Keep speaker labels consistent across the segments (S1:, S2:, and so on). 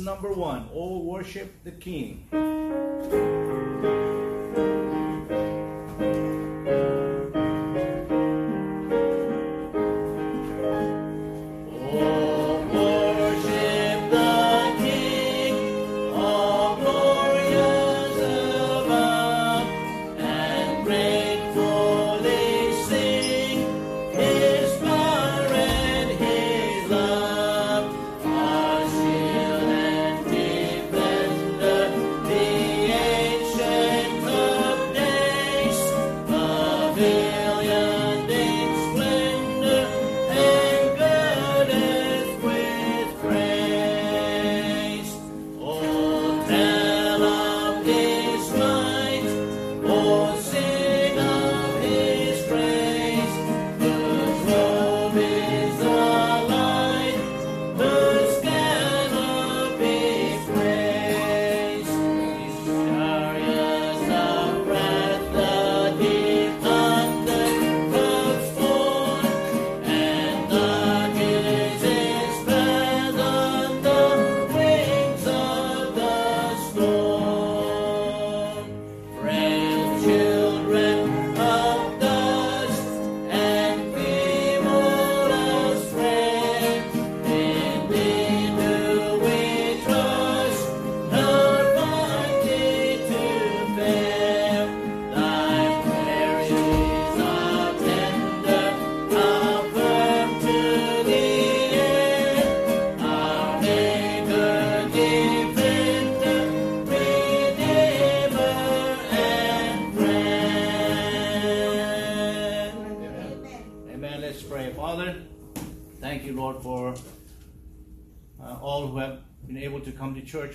S1: number one, oh, worship the King.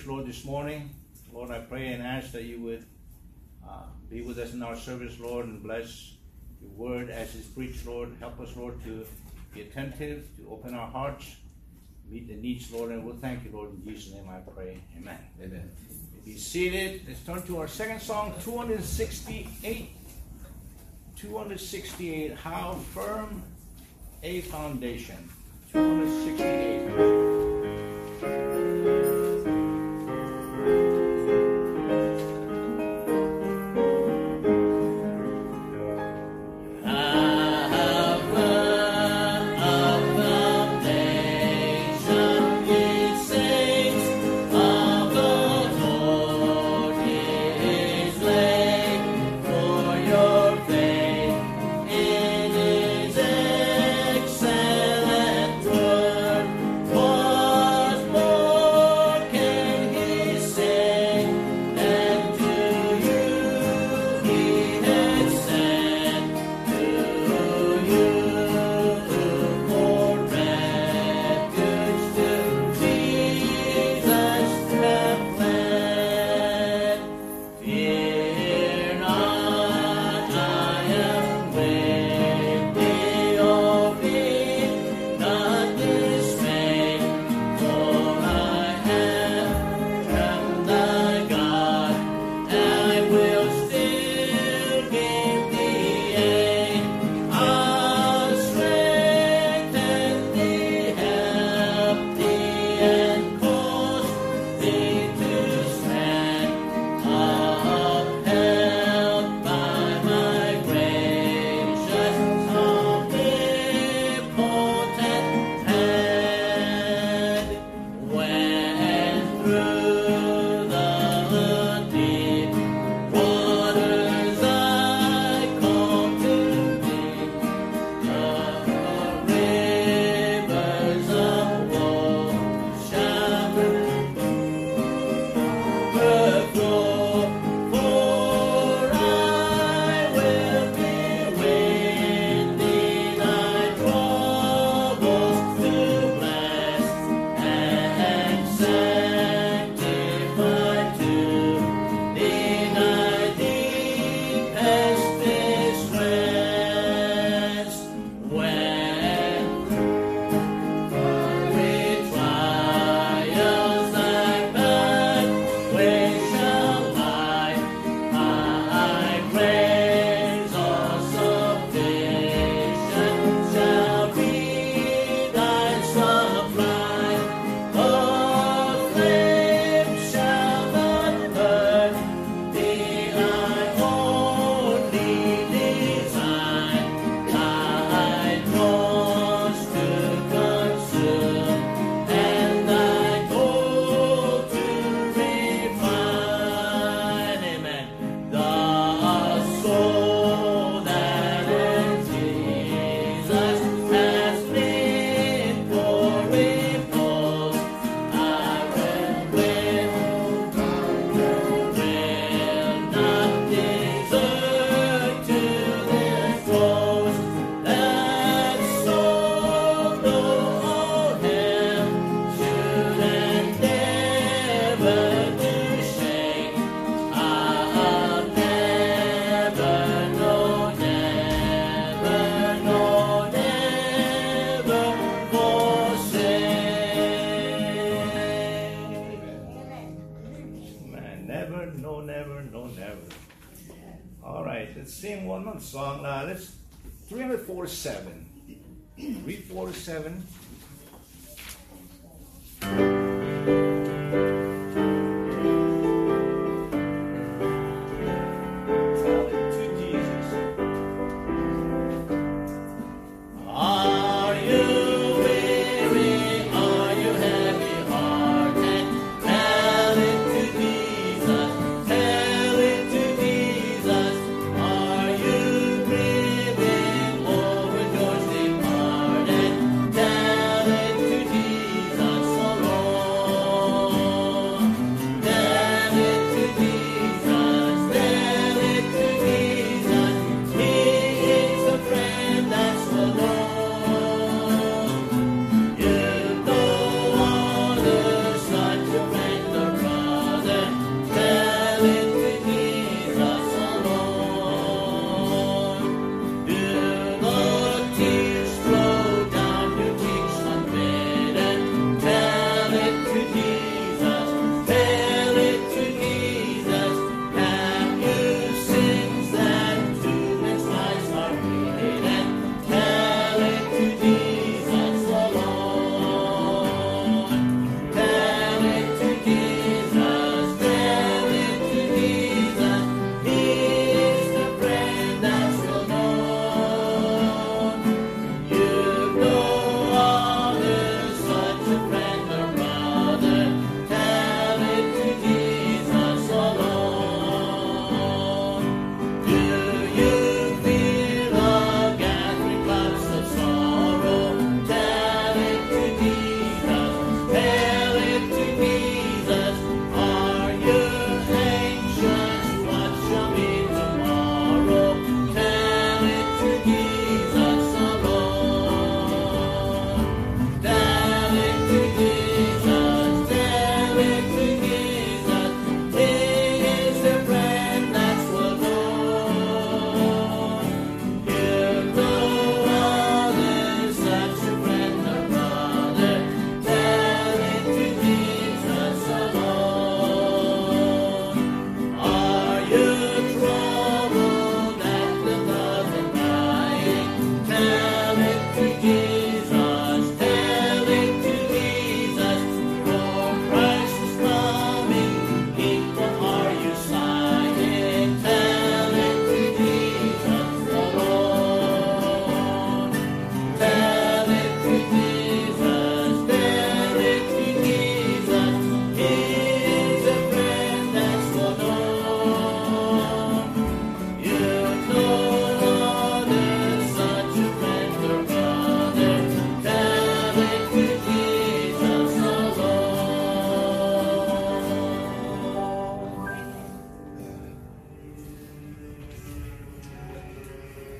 S1: Lord, this morning. Lord, I pray and ask that you would uh, be with us in our service, Lord, and bless your word as it's preached, Lord. Help us, Lord, to be attentive, to open our hearts, meet the needs, Lord, and we'll thank you, Lord. In Jesus' name I pray. Amen.
S2: Amen.
S1: Be seated. Let's turn to our second song, 268. 268. How firm a foundation. 268.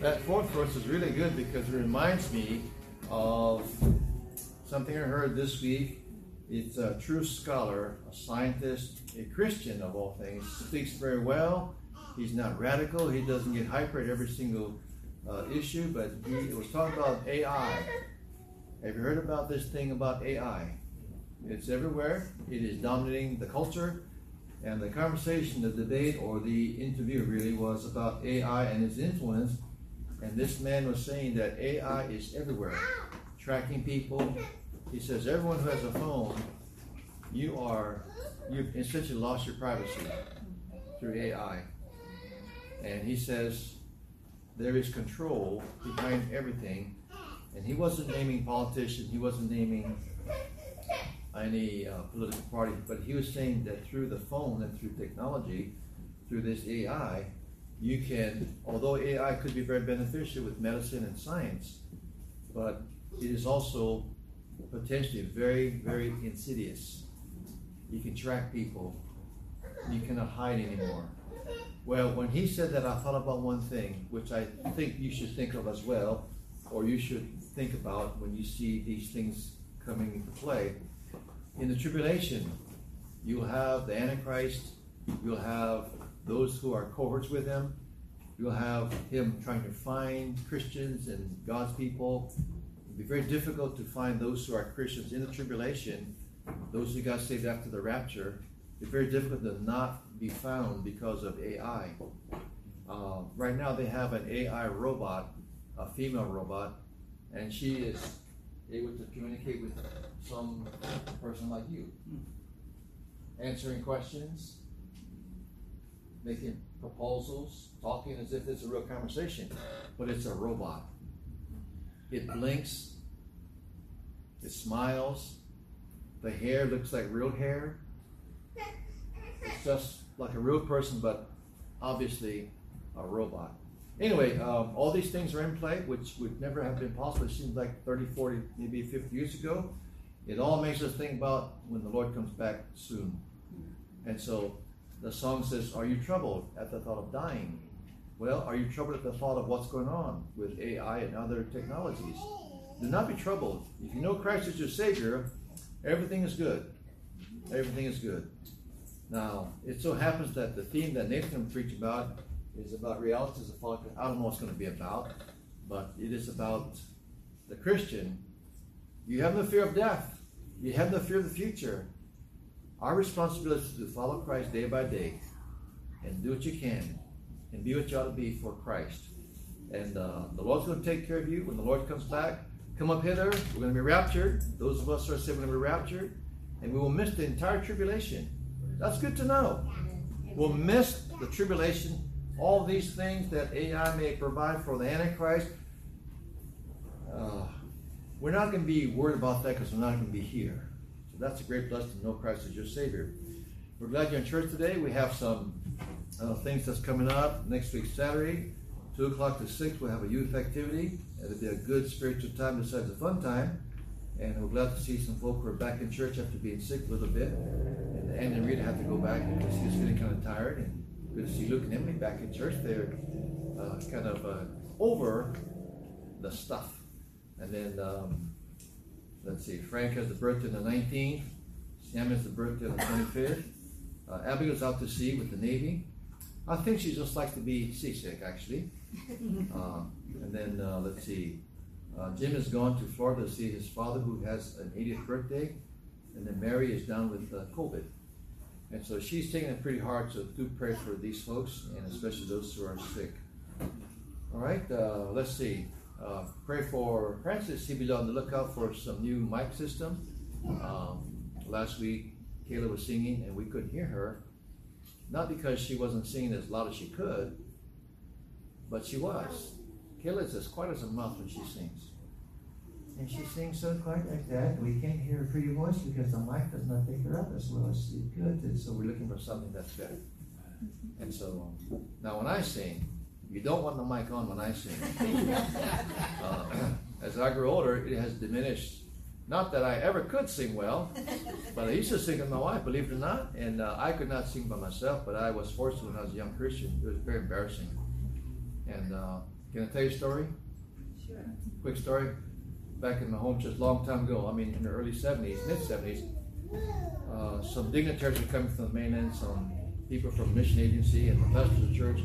S1: That
S2: fourth verse is really good because it reminds me of something I heard this week. It's a true scholar, a scientist, a Christian of all things, speaks very well. He's not radical. He doesn't get hyper at every single uh, issue, but he was talking about AI. Have you heard about this thing about AI? It's everywhere. It is dominating the culture. And the conversation, the debate, or the interview really was about AI and its influence. And this man was saying that AI is everywhere, tracking people. He says everyone who has a phone, you are, you've essentially lost your privacy through AI. And he says there is control behind everything. And he wasn't naming politicians, he wasn't naming any uh, political party, but he was saying that through the phone and through technology, through this AI, you can, although AI could be very beneficial with medicine and science, but it is also potentially very, very insidious. You can track people. You cannot hide anymore. Well, when he said that, I thought about one thing, which I think you should think of as well, or you should think about when you see these things coming into play. In the tribulation, you'll have the Antichrist, you'll have those who are cohorts with him, you'll have him trying to find Christians and God's people. It'll be very difficult to find those who are Christians in the tribulation, those who got saved after the rapture. It's very difficult to not be found because of AI. Uh, right now, they have an AI robot, a female robot, and she is able to communicate with some person like you, answering questions, making proposals, talking as if it's a real conversation, but it's a robot. It blinks, it smiles, the hair looks like real hair. It's just like a real person, but obviously a robot. Anyway, um, all these things are in play, which would never have been possible. It seems like 30, 40, maybe 50 years ago. It all makes us think about when the Lord comes back soon. And so the song says, Are you troubled at the thought of dying? Well, are you troubled at the thought of what's going on with AI and other technologies? Do not be troubled. If you know Christ is your Savior, everything is good. Everything is good. Now, it so happens that the theme that Nathan preached about is about realities of following. I don't know what it's going to be about, but it is about the Christian. You have no fear of death. You have no fear of the future. Our responsibility is to follow Christ day by day and do what you can and be what you ought to be for Christ. And uh, the Lord's going to take care of you when the Lord comes back. Come up hither. We're going to be raptured. Those of us who are saved are going to be raptured. And we will miss the entire tribulation. That's good to know. We'll miss the tribulation all these things that AI may provide for the Antichrist, uh, we're not going to be worried about that because we're not going to be here. So that's a great blessing to know Christ as your Savior. We're glad you're in church today. We have some uh, things that's coming up next week, Saturday, 2 o'clock to 6. We'll have a youth activity. It'll be a good spiritual time besides a fun time. And we're glad to see some folk who are back in church after being sick a little bit. And Andy and Rita have to go back because he's getting kind of tired. And Good to see Luke and Emily back in church. They're uh, kind of uh, over the stuff. And then, um, let's see, Frank has the birthday on the 19th. Sam has the birthday on the 25th. Uh, Abigail's out to sea with the Navy. I think she just likes to be seasick, actually. Uh, and then, uh, let's see, uh, Jim has gone to Florida to see his father who has an 80th birthday. And then Mary is down with uh, COVID. And so she's taking it pretty hard, so do pray for these folks, and especially those who are sick. All right, uh, let's see. Uh, pray for Francis. He'll be on the lookout for some new mic system. Um, last week, Kayla was singing, and we couldn't hear her. Not because she wasn't singing as loud as she could, but she was. Kayla is as quiet as a mouse when she sings. And she sings so quiet like that, we can't hear her pretty voice because the mic does not pick her up as well as it could. And so we're looking for something that's better. And so now when I sing, you don't want the mic on when I sing. uh, as I grow older, it has diminished. Not that I ever could sing well, but I used to sing with my wife, believe it or not. And uh, I could not sing by myself, but I was forced to when I was a young Christian. It was very embarrassing. And uh, can I tell you a story?
S3: Sure.
S2: Quick story back in the home just a long time ago, I mean in the early 70s, mid 70s, uh, some dignitaries were coming from the mainland, some people from the mission agency and the pastor of the church.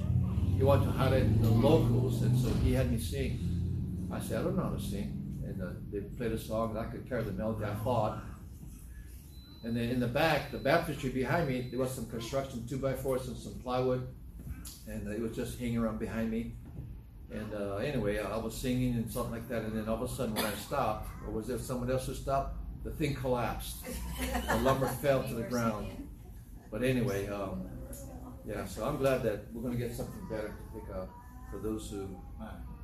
S2: He wanted to highlight the locals, and so he had me sing. I said, I don't know how to sing. And uh, they played a song, and I could carry the melody, I thought. And then in the back, the baptistry behind me, there was some construction, two by fours and some plywood, and uh, it was just hanging around behind me. And uh, anyway, I was singing and something like that, and then all of a sudden, when I stopped, or was there someone else who stopped? The thing collapsed. the lumber fell to the ground. But anyway, um, yeah. So I'm glad that we're going to get something better to pick up for those who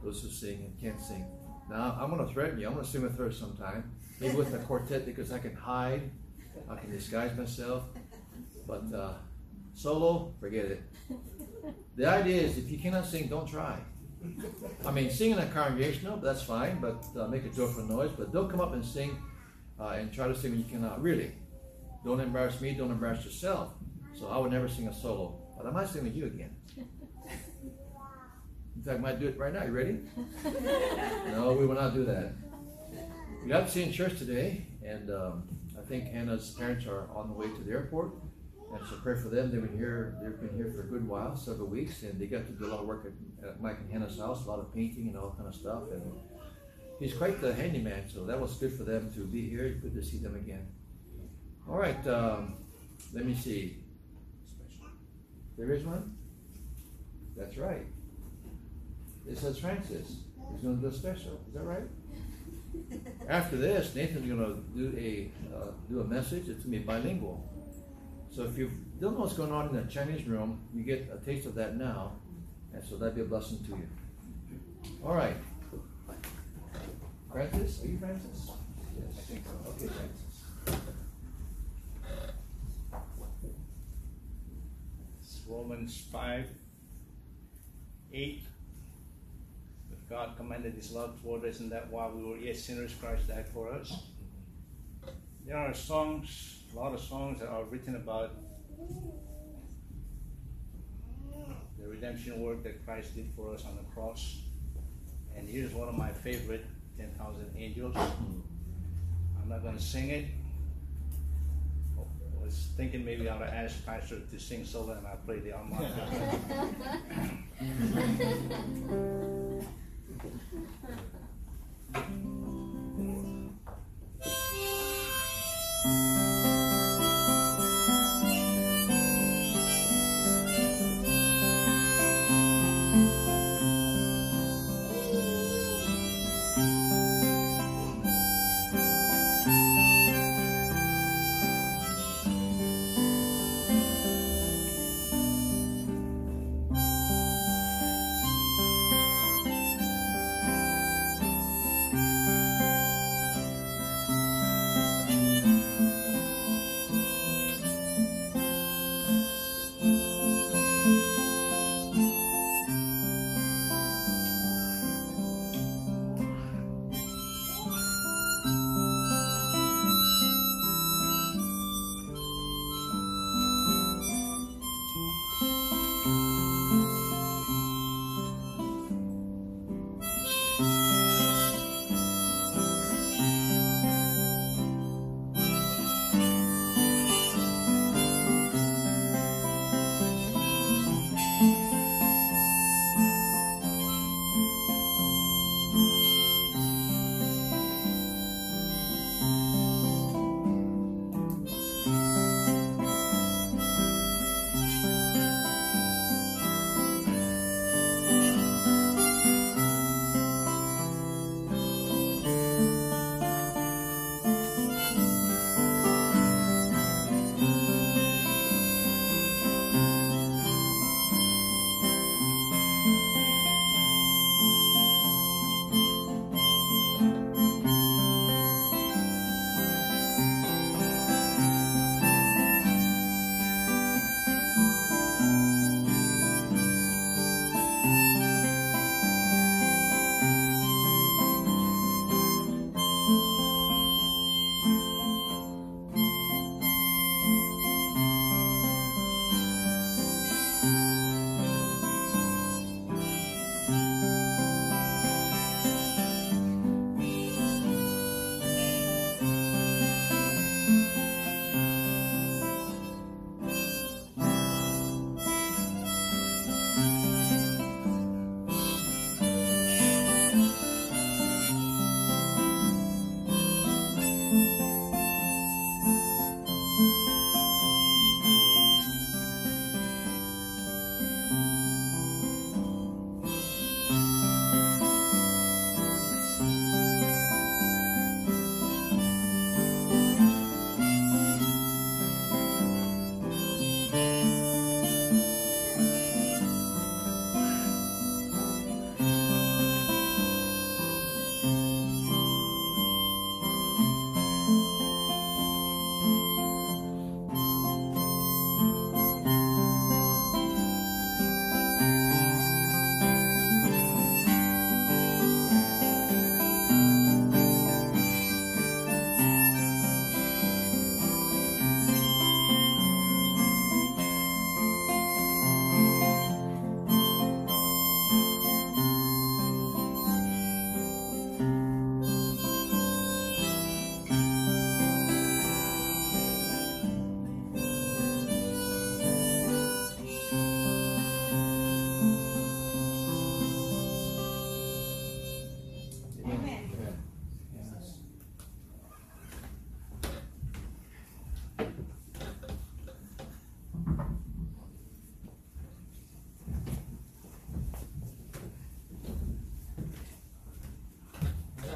S2: those who sing and can't sing. Now I'm going to threaten you. I'm going to sing with her sometime, maybe with a quartet because I can hide, I can disguise myself. But uh, solo, forget it. The idea is, if you cannot sing, don't try. I mean, sing in a congregational, that's fine, but uh, make a joyful noise. But don't come up and sing uh, and try to sing when you cannot. Really, don't embarrass me. Don't embarrass yourself. So I would never sing a solo, but I might sing with you again. In fact, I might do it right now. You ready? no, we will not do that. We got to see in church today, and um, I think Hannah's parents are on the way to the airport. And so pray for them. They've been here. They've been here for a good while, several weeks, and they got to do a lot of work at, at Mike and Hannah's house, a lot of painting and all kind of stuff. And he's quite the handyman, so that was good for them to be here. Good to see them again. All right. Um, let me see. There is one? That's right. It says Francis. He's going to do a special. Is that right? After this, Nathan's going to do a uh, do a message. It's going to be bilingual. So if you don't know what's going on in the Chinese room, you get a taste of that now, and so that'd be a blessing to you. All right. Francis, are you Francis? Yes, I think so. Okay, Francis.
S1: It's Romans 5 8. But God commended his love toward us, and that while we were yet sinners, Christ died for us. There are songs, a lot of songs that are written about the redemption work that Christ did for us on the cross. And here's one of my favorite 10,000 Angels. I'm not going to sing it was thinking maybe I ought to ask Pastor to sing solo and I play the online.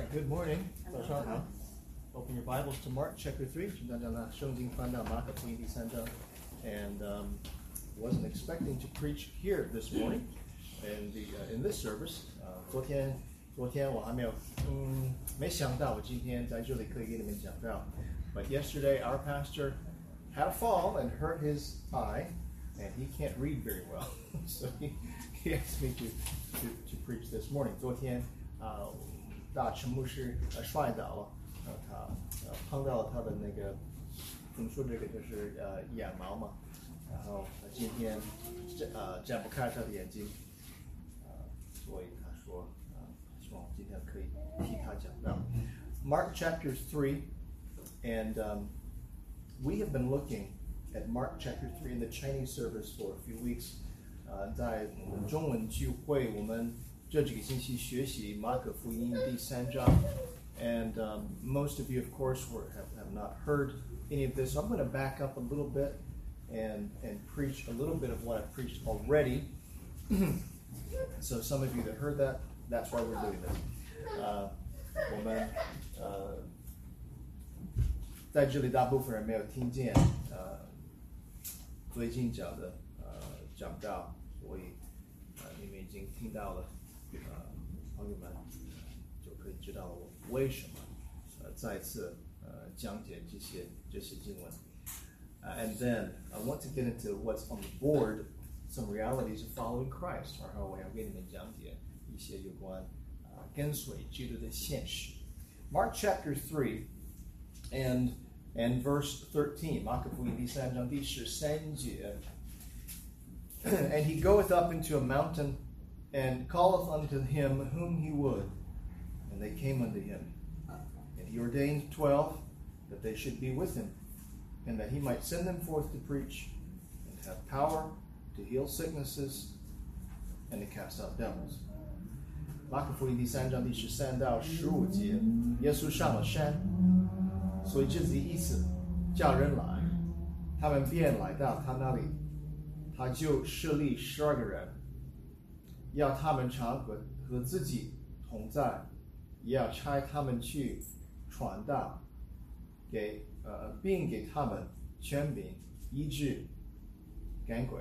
S1: harmonica.
S3: Good morning，早上好。Open your Bibles to Mark chapter three，请大家拿圣经翻到马可福音第三章。And um, wasn't expecting to preach here this morning in the uh, in this service. 呃、昨天昨天我还没有嗯没想到我今天在这里可以给你们讲到。But yesterday our pastor had a fall and hurt his eye, and he can't read very well, so he, he asked me to, to, to preach this morning. 昨天啊。呃 大陈牧师呃摔倒了，呃他呃碰到了他的那个怎么说这个就是呃眼毛嘛，然后今天这呃睁不开他的眼睛，呃所以他说呃希望今天可以替他讲到。Mark chapter three, and um, we have been looking at Mark chapter three in the Chinese service for a few weeks. 呃，在中文聚会我们。 这几个星期学习马可福音第三章，and um, most of you, of course, were, have, have not heard any of this. So I'm going to back up a little bit and and preach a little bit of what I've preached already. so some of you that heard that, that's why we're doing this. Uh, 我们呃，在这里大部分人没有听见呃最近讲的呃讲到，所以呃你们已经听到了。 朋友们就可以知道我为什么呃再次呃讲解这些这些经文。Uh, and then I want to get into what's on the board, some realities of following Christ, 然后我要给你们讲解一些有关啊跟随基督的现实。Mark chapter three and and verse thirteen，马可福音第三章第十三节。And he goeth up into a mountain and calleth unto him whom he would. And they came unto him. And he ordained twelve that they should be with him, and that he might send them forth to preach, and have power to heal sicknesses, and to cast out devils. 马可福音第三章第十三到十五节，耶稣上了山，所以这是意思，叫人来，他们便来到他那里，他就设立十二个人。 要他们常和和自己同在，也要差他们去传道，给呃，并给他们权柄医治赶鬼。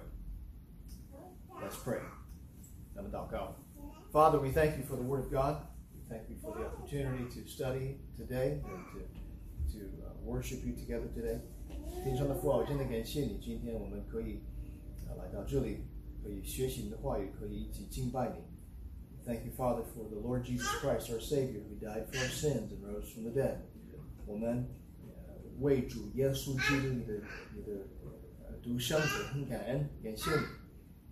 S3: Let's pray. 咱们祷告。Father, we thank you for the Word of God. We thank you for the opportunity to study today and to to worship you together today. 天上的父啊，我真的感谢你，今天我们可以呃来到这里。可以学习你的话语，可以一起敬拜你。Thank you, Father, for the Lord Jesus Christ, our Savior, who died for our sins and rose from the dead. 我们为主耶稣基督你的你的呃独生子很感恩，感谢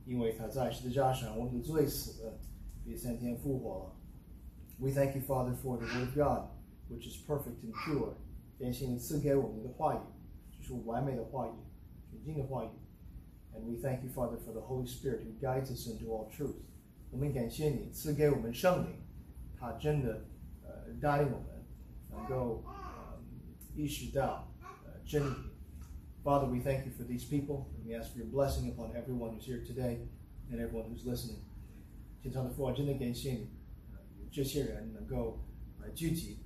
S3: 你，因为他在十字架上我们的罪死了，第三天复活了。We thank you, Father, for the Word of God, which is perfect and pure. 感谢你赐给我们的话语，就是完美的话语，纯净的话语。 and we thank you, Father, for the Holy Spirit who guides us into all truth. 我们感谢你赐给我们圣灵，他真的呃带领我们能够呃意识到呃真理。Father, we thank you for these people, and we ask for your blessing upon everyone who's here today and everyone who's listening. 天上的父，我真的感谢你，呃，有这些人能够来聚集，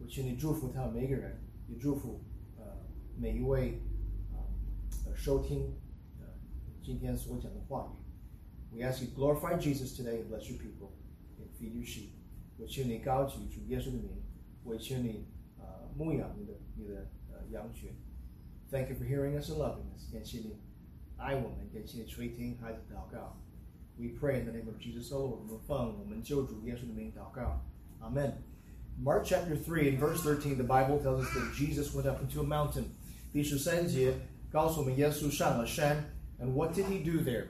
S3: 我请你祝福他们每一个人，也祝福呃每一位啊、呃、收听。 今天所讲的话语。We ask you glorify Jesus today and bless your people and feed your sheep。我求你高举主耶稣的名，我求你呃牧养你的你的呃羊群。Thank you for hearing us and loving us。感谢你爱我们，感谢你垂听孩子祷告。We pray in the name of Jesus, O Lord。我们奉我们救主耶稣的名祷告。Amen. Mark chapter 3 and verse 13, the Bible tells us that Jesus went up into a mountain. 第十三节告诉我们耶稣上了山。 and what did he do there?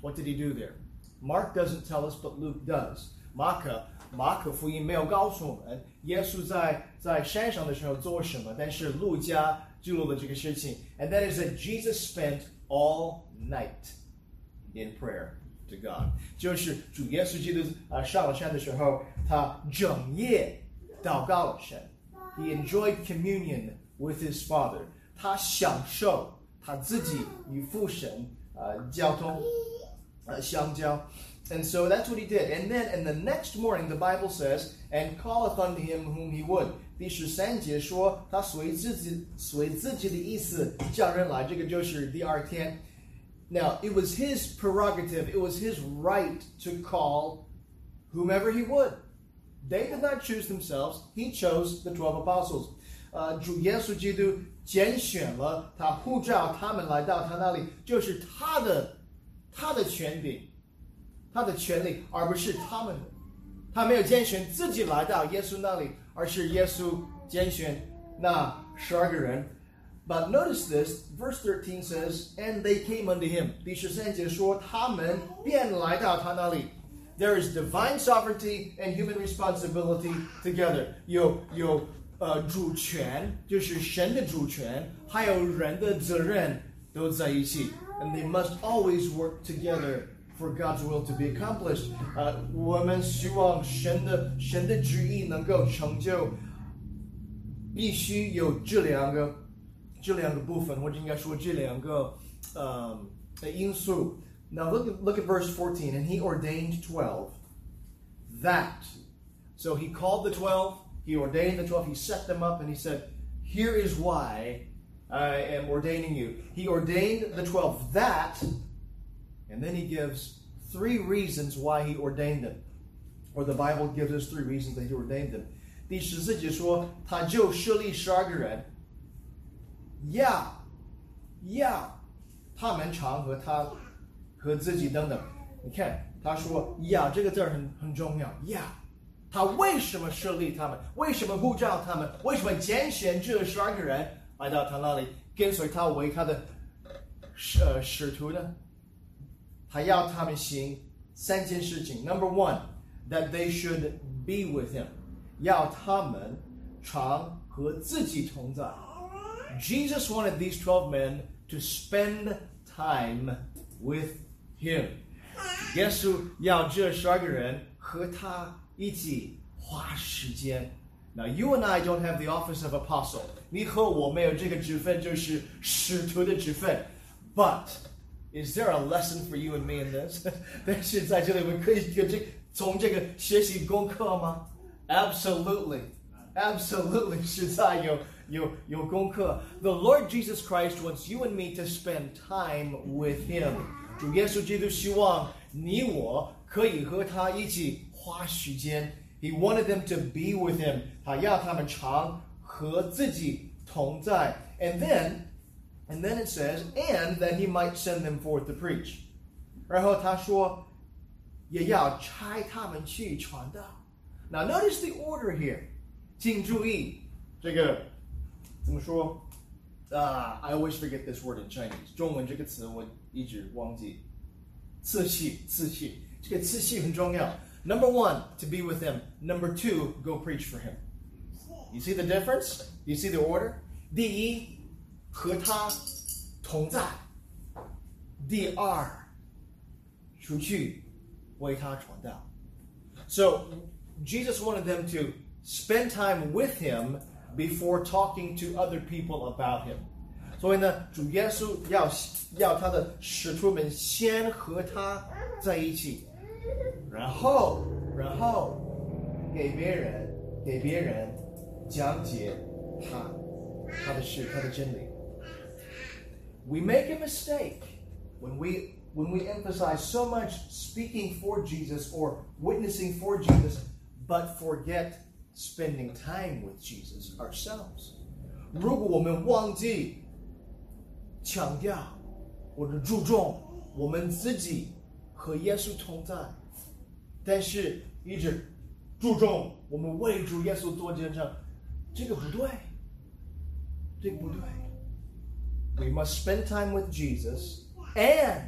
S3: What did he do there? Mark doesn't tell us, but Luke does. 马可马可福音没有告诉我们耶稣在在山上的时候做什么，但是路加记录了这个事情，and that is that Jesus spent all night in prayer to God，就是主耶稣基督啊上了山的时候，他整夜祷告了神。He enjoyed communion with his Father，他享受 他自己与父神呃交通 uh, 香蕉. And so that's what he did. And then in the next morning, the Bible says, and calleth unto him whom he would. 第十三节说，他随自己随自己的意思叫人来，这个就是第二天。Now it was his prerogative, it was his right to call whomever he would. They did not choose themselves. He chose the twelve apostles. 呃，主耶稣基督 拣选了他，呼召他们来到他那里，就是他的他的权柄，他的权利，而不是他们的。他没有拣选自己来到耶稣那里，而是耶稣拣选那十二个人。But notice this, verse 13 says, And they came unto him. 第十三节说，他们便来到他那里。There is divine sovereignty and human responsibility together. 有有呃主权，就是神的主权，还有人的责任都在一起。And they must always work together for God's will to be accomplished. 呃，我们希望神的神的旨意能够成就，必须有这两个这两个部分，或者应该说这两个呃因素。Now look at, look at verse 14. And he ordained 12. That. So he called the 12, he ordained the 12, he set them up, and he said, Here is why I am ordaining you. He ordained the 12. That. And then he gives three reasons why he ordained them. Or the Bible gives us three reasons that he ordained them. 第十四节说，他就设立十二个人，要要他们常和他和自己等等。你看，他说“要”这个字儿很很重要。要， 他为什么设立他们？为什么呼召他们？为什么拣选这十二个人来到他那里，跟随他为他的使呃使徒呢？他要他们行三件事情。Number one, that they should be with him，要他们常和自己同在。Jesus wanted these twelve men to spend time with him. 耶稣要这十二个人和他一起花时间。Now you and I don't have the office of apostle. 你和我没有这个职分，就是使徒的职分。But is there a lesson for you and me in this? 但是在这里我们可以有这从这个学习功课吗？Absolutely, absolutely 是在有有有功课。The Lord Jesus Christ wants you and me to spend time with Him. 主耶稣基督希望你我可以和他一起 花时间。He wanted them to be with him. 他要他们常和自己同在。And then, and then it says, and that he might send them forth to preach. 然后他说，也要差他们去传道。Now notice the order here. 请注意这个怎么说？啊、uh,，I always forget this word in Chinese。中文这个词我一直忘记。次序，次序，这个次序很重要。 Number one, to be with him. Number two, go preach for him. You see the difference? You see the order? 第一，和他同在；第二，出去为他传道。So Jesus wanted them to spend time with him before talking to other people about him. 所以呢，主耶稣要要他的使徒们先和他在一起， 然后然后给别人给别人讲解他他的事他的真理。We make a mistake when we when we emphasize so much speaking for Jesus or witnessing for Jesus, but forget spending time with Jesus ourselves. 如果我们忘记强调或者注重我们自己和耶稣同在， 但是一直注重我们为主耶稣做见证，这个不对，这个不对。We must spend time with Jesus and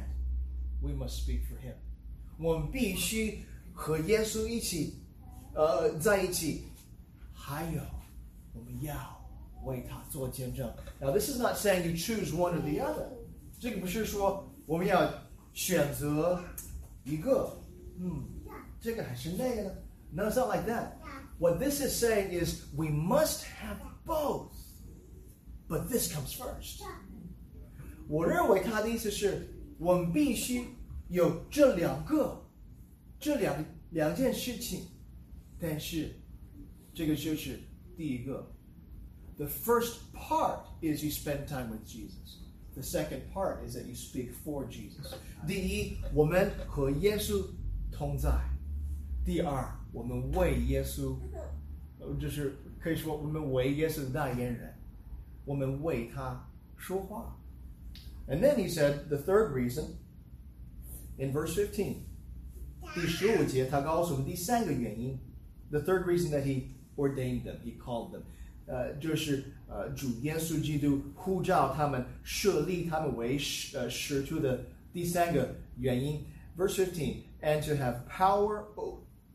S3: we must speak for Him。我们必须和耶稣一起，呃，在一起，还有我们要。为他做见证。Now, this is not saying you choose one or the other. 这个不是说我们要选择一个，嗯，？No, it's not like that. What this is saying is we must have both, but this comes first. 我认为他的意思是我们必须 有这两个，这两两件事情，但是这个就是第一个。The first part is you spend time with Jesus. The second part is that you speak for Jesus. 第一，我们和耶稣同在； 第二，我们为耶稣，呃，就是可以说我们为耶稣的代言人，我们为他说话。And then he said the third reason in verse 15. 第十五节，他告诉我们第三个原因。The third reason that he ordained them, he called them. 呃，就是呃，主耶稣基督呼召他们，设立他们为使呃使徒的第三个原因。Verse fifteen, and to have power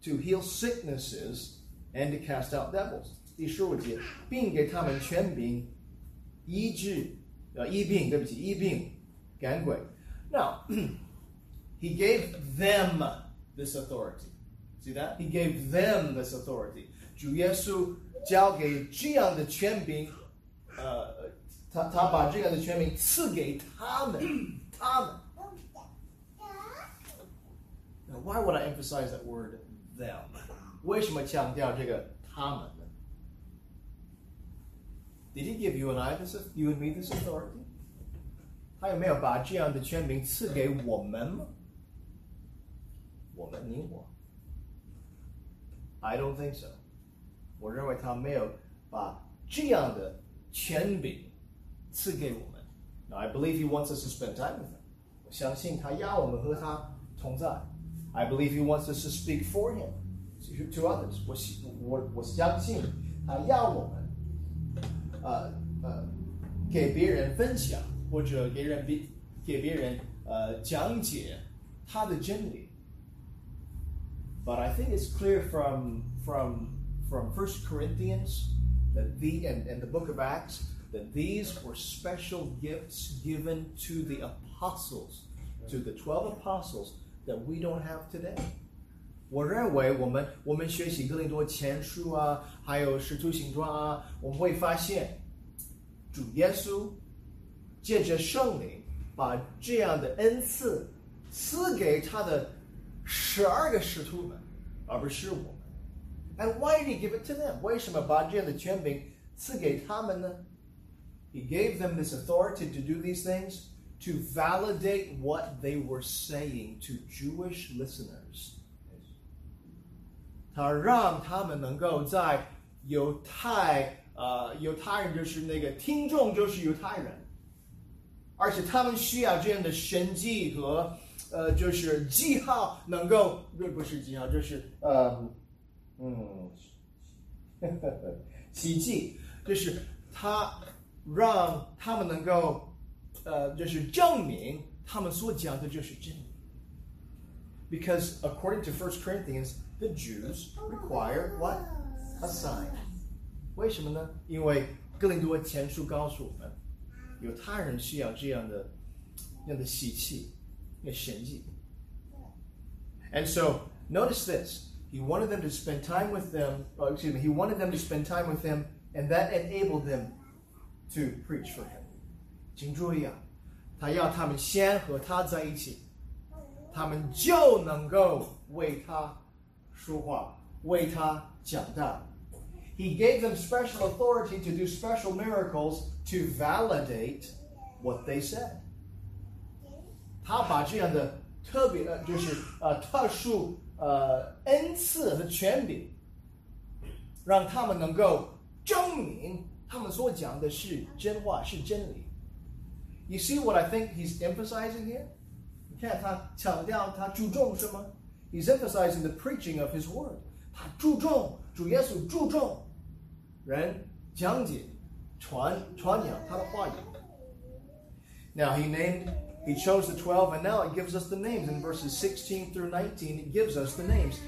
S3: to heal sicknesses and to cast out devils. 第十五节，并给他们权柄医治呃医病，对不起，医病赶鬼。Now, he gave them this authority. See that? He gave them this authority. 主耶稣交给这样的权柄，呃，他他把这样的权柄赐给他们，他们。Now, why would I emphasize that word them？为什么强调这个他们呢？Did he give you and I this, you and me this authority？他有没有把这样的权柄赐给我们吗？我们，你我？I don't think so. 我认为他没有把这样的权柄赐给我们。Now I believe he wants us to spend time with him. 我相信他要我们和他同在。I believe he wants us to speak for him to others. 我我我相信他要我们，呃呃，给别人分享或者给人别给别人呃讲解他的真理。But I think it's clear from from from First Corinthians that the and, and the book of Acts that these were special gifts given to the apostles, to the twelve apostles that we don't have today. 我认为我们我们学习哥林多前书啊，还有使徒行传啊，我们会发现，主耶稣借着圣灵把这样的恩赐赐给他的十二个使徒们，而不是我们。and why did he give it to them? 为什么把这样的权柄赐给他们呢? He gave them this authority to do these things to validate what they were saying to Jewish listeners. 他让他们能够在犹太呃犹太人就是那个听众就是犹太人，而且他们需要这样的神迹和呃就是记号能够不不是记号就是呃。嗯，奇迹就是他让他们能够， 呃，就是证明他们所讲的就是真理。Because according to First Corinthians, the Jews require what a sign. 为什么呢？因为哥林多前书告诉我们，犹太人需要这样的、这样的喜气、那神迹。And so notice this. He wanted them to spend time with them, oh, excuse me, he wanted them to spend time with him, and that enabled them to preach for him. 请注意啊，他要他们先和他在一起，他们就能够为他说话，为他讲道。He gave them special authority to do special miracles to validate what they said. 他把这样的特别的，就是呃特殊呃恩赐和权柄，让他们能够证明他们所讲的是真话，是真理。You see what I think he's emphasizing here？你看他强调他注重什么？He's emphasizing the preaching of his word。他注重主耶稣注重人讲解、传传讲他的话语。Now he named he chose the 12, and now it gives us the names. In verses 16 through 19, it gives us the names.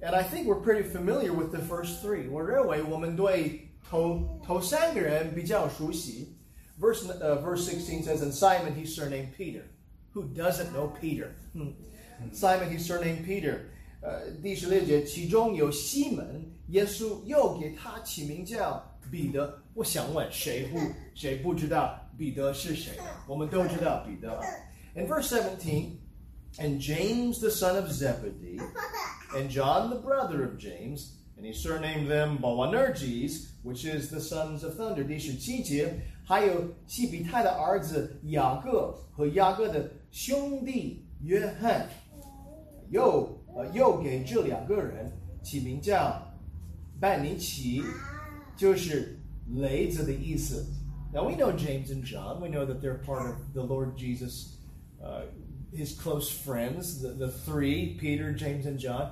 S3: And I think we're pretty familiar with the first three. 我认为我们对 头头三个人比较熟悉。Verse uh, verse 16 says, "And Simon, he's surnamed Peter. Who doesn't know Peter? Hmm. Simon, he's surnamed Peter. 呃，第十六节，其中有西门，耶稣又给他起名叫彼得。我想问，谁不谁不知道 彼得是谁？我们都知道彼得。In verse 17, and James the son of Zebedee, and John the brother of James, and he surnamed them Boanerges, which is the sons of thunder. thunder。第十七节，还有西庇太的儿子雅各和雅各的兄弟约翰，又呃又给这两个人起名叫半尼其，就是雷子的意思。Now we know James and John. We know that they're part of the Lord Jesus, uh, his close friends, the, the three, Peter, James, and John.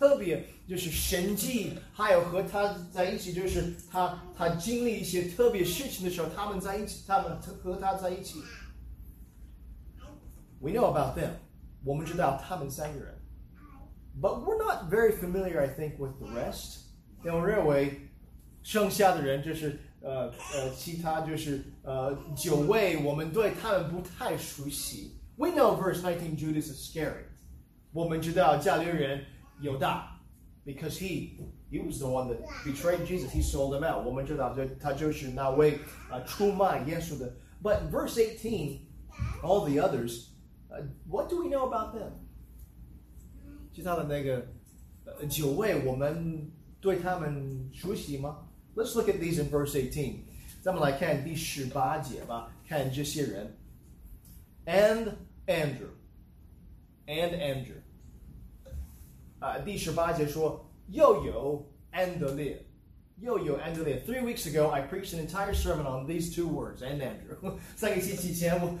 S3: 特别就是神迹，还有和他在一起，就是他他经历一些特别事情的时候，他们在一起，他们和他在一起。We know about them，我们知道他们三个人，but we're not very familiar, I think, with the rest。因为我认为剩下的人就是呃呃，其他就是呃九位，我们对他们不太熟悉。We know verse nineteen, Judas Iscariot。我们知道加略人 犹大, because he he was the one that betrayed Jesus. He sold him out. 我们知道这他就是那位啊出卖耶稣的。But uh, in verse 18, all the others, uh, what do we know about them? 其他的那个呃九位，我们对他们熟悉吗？Let's uh, look at these in verse 18. 咱们来看第十八节吧，看这些人。And Andrew, and Andrew. 啊，第十八节说又有安德烈，又有安德烈。Three weeks ago, I preached an entire sermon on these two words, and Andrew. 三个星期前，我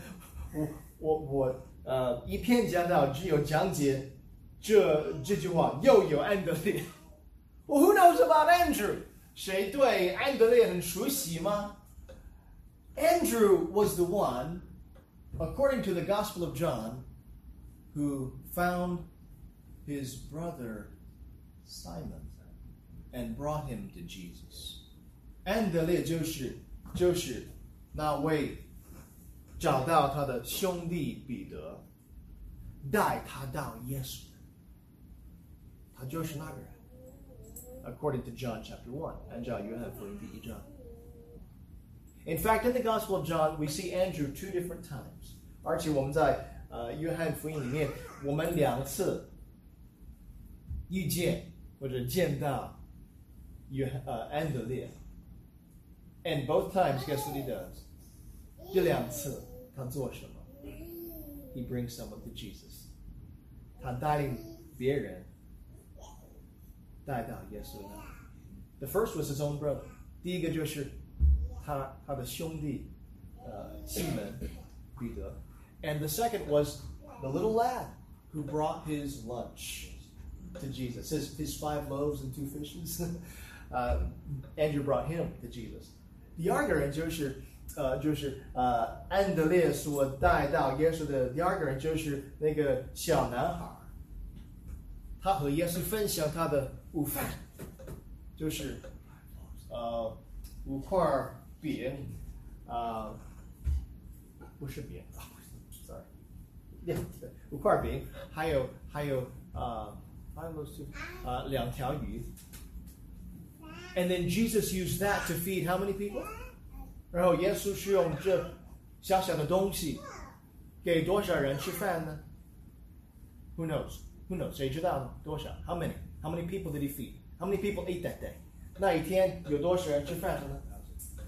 S3: 我我我呃一篇讲到只有讲解这这句话，又有安德烈。Well, who knows about Andrew? 谁对安德烈很熟悉吗？Andrew was the one, according to the Gospel of John, who found his brother Simon and brought him to Jesus. 安德烈就是就是那位找到他的兄弟彼得，带他到耶稣的，他就是那个人。According to John chapter one，按照约翰福音第一章。In fact, in the Gospel of John, we see Andrew two different times. 而且我们在呃约翰福音里面，我们两次 遇见或者见到约呃安德烈。And both times, guess what he does? 这两次他做什么？He brings someone to Jesus. 他带领别人带到耶稣那里。The first was his own brother. 第一个就是他他的兄弟呃西门彼得。And the second was the little lad who brought his lunch to Jesus. His, his five loaves and two fishes. uh, Andrew brought him to Jesus. 第二个人就是呃，就是呃，安德烈所带到耶稣的第二个人就是那个小男孩，他和耶稣分享他的午饭，就是呃五块饼，啊、不是饼，sorry，两五块饼，还有还有啊，还 有是啊两条鱼。And then Jesus used that to feed how many people? 然后耶稣是用这小小的东西给多少人吃饭呢？Who knows? Who knows? 谁知道呢？多少？How many? How many people did he feed? How many people ate that day? 那一天有多少人吃饭呢？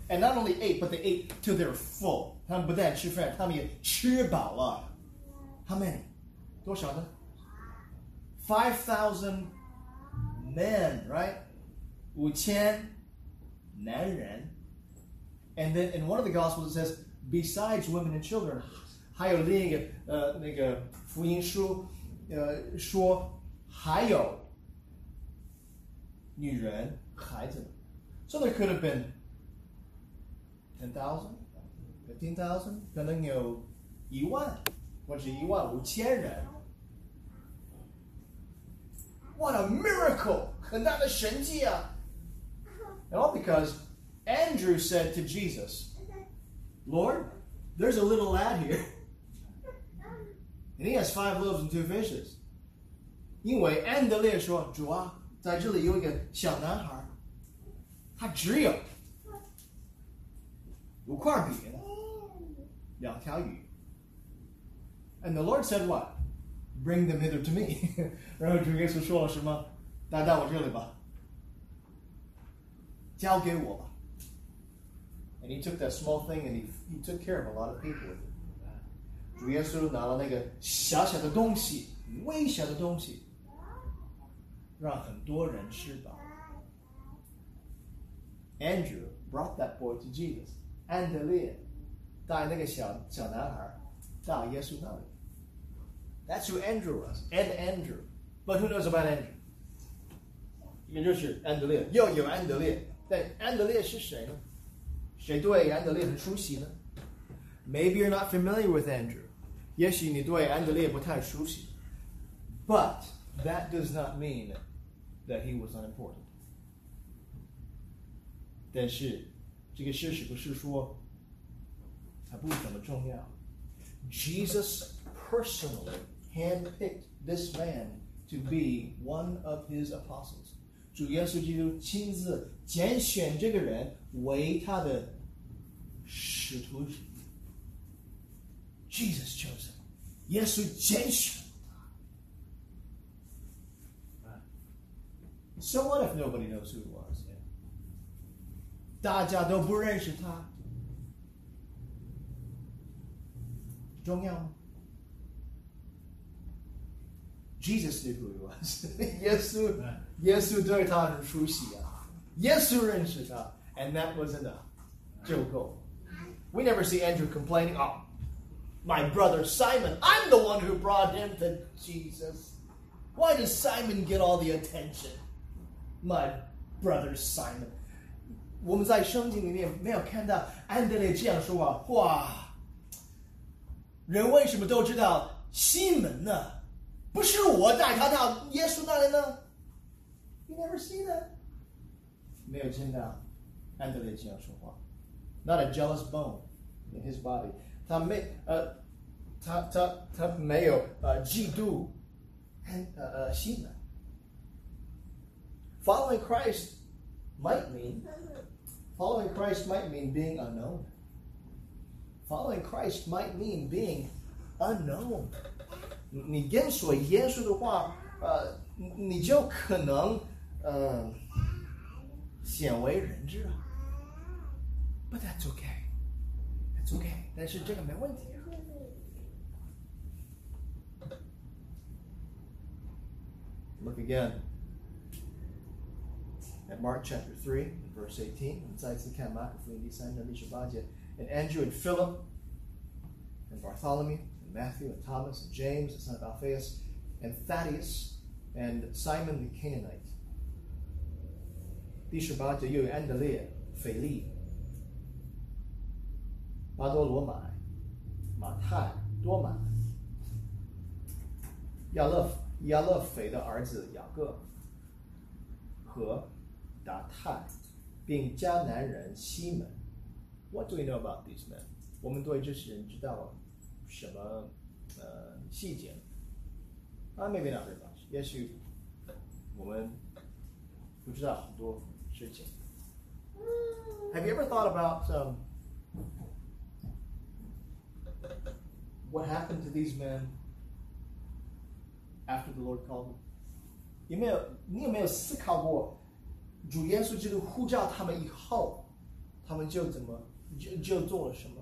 S3: And not only ate, but they ate till they were full. 他们不但吃饭，他们也吃饱了。How many? 多少呢 ？Five thousand men, right? 五千男人。And then in one of the Gospels it says, besides women and children, 还有另一个呃那个福音书呃说还有女人孩子们。So there could have been ten thousand, fifteen thousand，可能有一万或者一万五千人。 What a miracle! 很大的神迹啊！And all because Andrew said to Jesus, Lord, there's a little lad here. And he has five loaves and two fishes. 因为安德烈说：“主啊，在这里有一个小男孩，他只有五块饼，两条鱼。” And the Lord said, "What? Bring them hither to me." 然后主耶稣说了什么？带到我这里吧，交给我吧。And he took that small thing and he he took care of a lot of people with it. 主耶稣拿了那个小小的东西，微小的东西，让很多人吃饱。Andrew brought that boy to Jesus. 安德烈带那个小小男孩到耶稣那里。 That's who Andrew was, and Andrew. But who knows about Andrew? 也就是安德烈，又有安德烈。但安德烈是谁呢？谁对安德烈很熟悉呢？Maybe you're not familiar with Andrew. 也许你对安德烈不太熟悉。But that does not mean that he was unimportant. 但是这个事实不是说他不怎么重要。Jesus personally handpicked this man to be one of his apostles. 主耶稣基督亲自拣选这个人为他的使徒。Jesus chose him. 耶稣拣选他。So what if nobody knows who he was? 大家都不认识他，重要吗 ？Jesus knew who he was. 耶稣，耶稣对他很熟悉啊，耶稣认识他，and that was enough，就够。We never see Andrew complaining. Oh, my brother Simon, I'm the one who brought him to Jesus. Why does Simon get all the attention? My brother Simon. 我们在圣经里面没有看到安德烈这样说话。哇，人为什么都知道西门呢？ 不是我带他到耶稣那里呢？You never see that？没有见到安德烈这样说话。Not a jealous bone in his body。他没呃，他他他没有呃嫉妒，呃呃西门。Following Christ might mean Following Christ might mean being unknown. Following Christ might mean being unknown. 你跟随耶稣的话，呃，你就可能呃鲜为人知啊。But that's okay. That's okay. 但是这个没问题啊。Look again at Mark chapter 3, verse 18. And Andrew and Philip and Bartholomew and Matthew and Thomas and James, the son of Alphaeus, and Thaddeus and Simon the Canaanite. 第十八节又有安德烈、腓利、巴多罗买、马太、多马、亚勒亚勒腓的儿子雅各和达泰，并迦南人西门。What do we know about these men？我们对这些人知道 什么呃细节啊？Maybe not very much。也许我们不知道很多事情。Have you ever thought about um, what happened to these men after the Lord called them? 有没有你有没有思考过主耶稣基督呼召他们以后，他们就怎么就就做了什么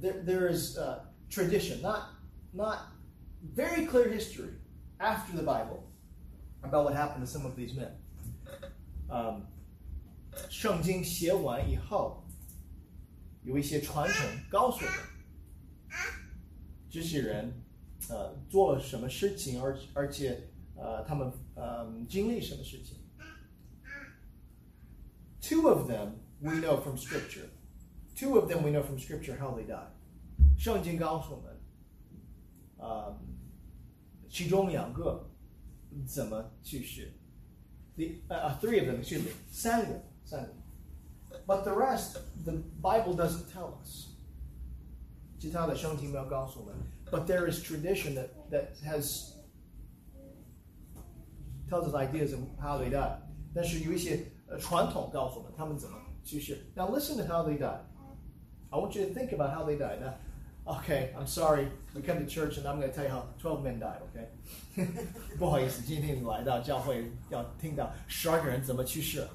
S3: ？There there is a tradition, not not very clear history after the Bible about what happened to some of these men. 嗯，圣经写完以后，有一些传承告诉我们，这些人呃做了什么事情，而而且呃他们嗯经历什么事情。Two of them we know from Scripture. Two of them we know from Scripture how they died. 圣经告诉我们，呃， 其中两个怎么去世？The 呃、uh, three of them, excuse me，三个三个。But the rest, the Bible doesn't tell us. 其他的圣经没有告诉我们。But there is tradition that that has tells us ideas of how they died. 但是有一些呃传统告诉我们他们怎么去世。Now listen to how they died. I want you to think about how they died. Now, okay, I'm sorry. We come to church and I'm going to tell you how 12 men died. Okay. 不好意思，今天来到教会要听到十二个人怎么去世。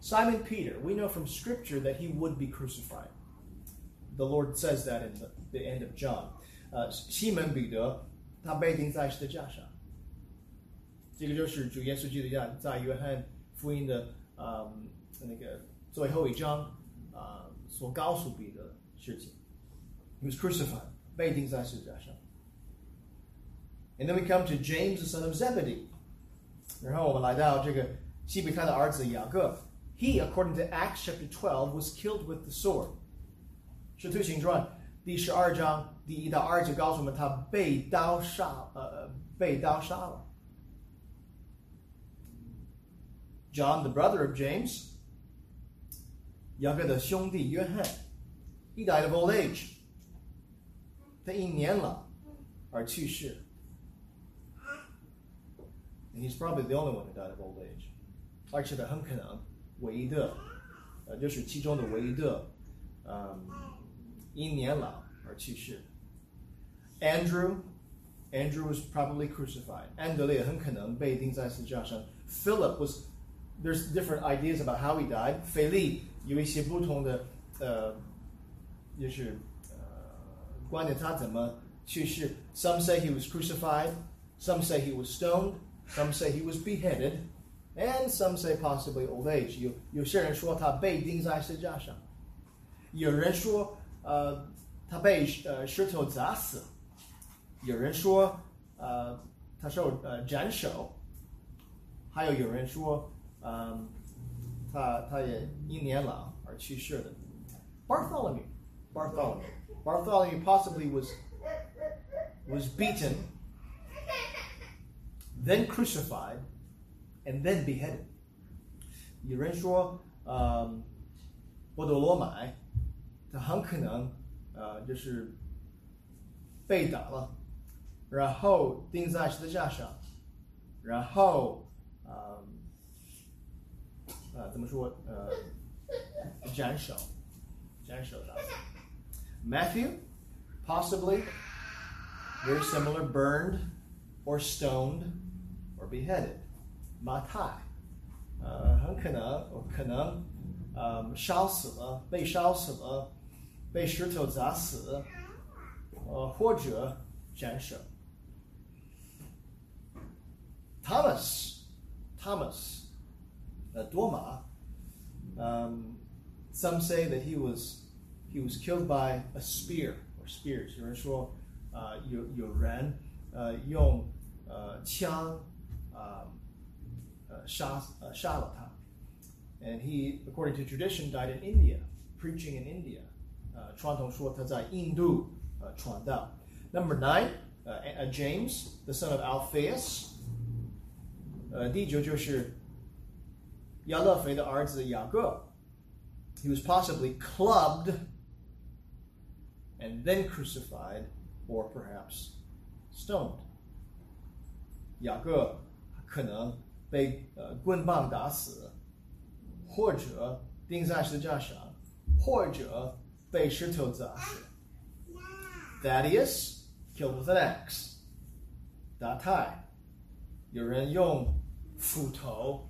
S3: Simon Peter, we know from Scripture that he would be crucified. The Lord says that in the, the end of John. 呃，西门彼得他被钉在十字架上。这个就是主耶稣基督在在约翰福音的呃那个最后一章啊、呃、 所告诉彼得的事情。He was crucified，被钉在十字架上。And then we come to James, the son of Zebedee。然后我们来到这个西庇太的儿子雅各。He, according to Acts chapter twelve, was killed with the sword。使徒行传第十二章第一到二节告诉我们，他被刀杀，呃，被刀杀了。John, the brother of James。雅各的兄弟约翰，he died of old age，他因年老而去世。And he's probably the only one who died of old age，而且他很可能唯一的，呃，就是其中的唯一的，嗯，因年老而去世。Andrew, Andrew was probably crucified. 安德烈很可能被钉在十字架上。Philip was there's different ideas about how he died. 腓力 有一些不同的呃，就是呃关于他怎么去世。Some say he was crucified, some say he was stoned, some say he was beheaded, and some say possibly old age. 有有些人说他被钉在十字架上，有人说呃他被呃石头砸死，有人说呃他受呃斩首，还有有人说。um, 他他也因年老而去世的。Bartholomew, Bartholomew, Bartholomew possibly was was beaten, then crucified, and then beheaded. 有人说，嗯，波多罗买，他很可能，呃，就是被打了，然后钉在十字架上，然后，嗯。 呃，怎么说？呃，斩首，斩首的。Matthew, possibly very similar, burned or stoned or beheaded. 马太，呃，很可能，可能，呃，烧死了，被烧死了，被石头砸死，呃，或者斩首。Thomas, Thomas uh, Doma, um, some say that he was he was killed by a spear or spears. 有人说，啊、uh,，有有人呃用呃枪啊呃杀呃杀了他。And he, according to tradition, died in India, preaching in India. 呃，传统说他在印度呃传道。Number nine, uh, James, the son of Alphaeus. 呃，第九就是 亚勒腓的儿子雅各，he was possibly clubbed and then crucified or perhaps stoned. 雅各可能被呃棍棒打死，或者钉在石架上，或者被石头砸死。Thaddeus killed with an axe. 达泰，有人用斧头。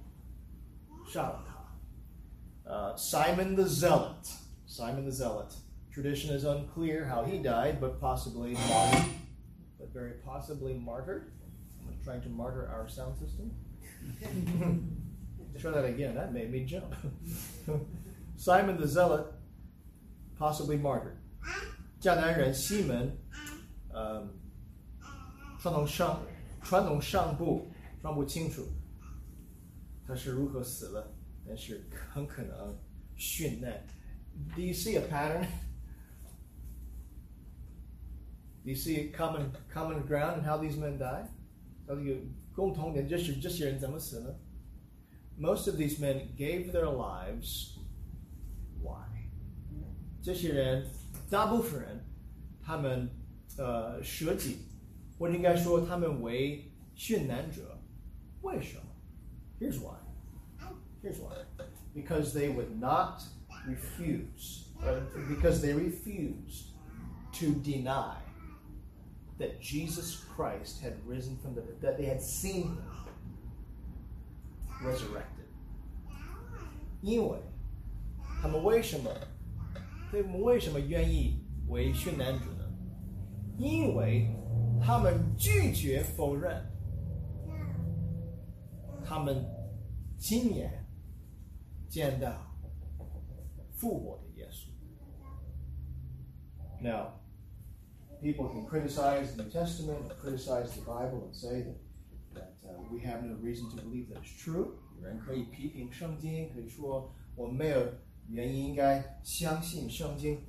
S3: uh, Simon the Zealot. Simon the Zealot. Tradition is unclear how he died, but possibly martyred. But very possibly martyred. I'm trying to martyr our sound system. Try that again. That made me jump. Simon the Zealot, possibly martyred. 迦南人西门，呃，传统上传统上部说不清楚。 他是如何死了，但是很可能殉难。Do you see a pattern? Do you see common common ground in how these men die? 到底有共同点，就是这些人怎么死呢？Most of these men gave their lives. Why? 这些人，大部分人，他们呃舍己，或者应该说他们为殉难者。为什么 ？Here's why. Here's why. Because they would not refuse, uh, because they refused to deny that Jesus Christ had risen from the dead, that they had seen him resurrected. 因为他们为什么？他们为什么愿意为殉难者呢？因为他们拒绝否认 他们亲眼见到复活的耶稣。Now, people can criticize the New Testament or criticize the Bible and say that, that uh, we have no reason to believe that it's true. 有人可以批评圣经，可以说我没有原因应该相信圣经。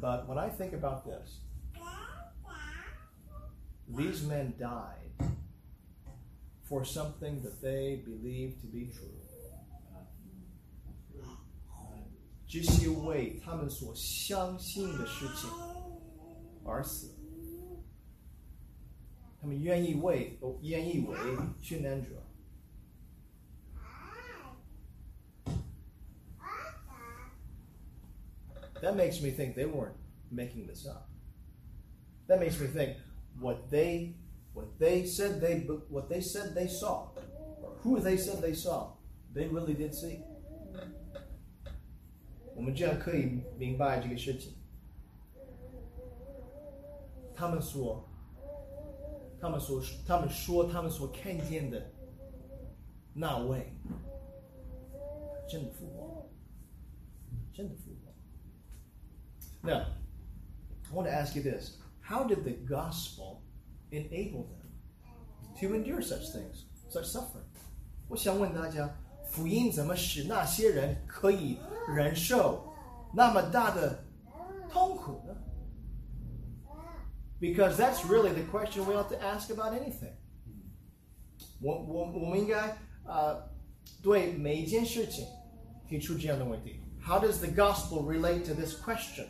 S3: But when I think about this, these men died for something that they believed to be true. 这些为他们所相信的事情而死，他们愿意为愿意为殉难者。That makes me think they weren't making this up. That makes me think what they what they said they what they said they saw, or who they said they saw, they really did see. 我们这样可以明白这个事情。他们说，他们所他们说他们所看见的那位，真的复活，真的复活。Now, I want to ask you this: How did the gospel enable them to endure such things, such suffering? 我想问大家，福音怎么使那些人可以忍受那么大的痛苦呢？Because that's really the question we ought to ask about anything. 我我我们应该呃对每一件事情提出这样的问题：How does the gospel relate to this question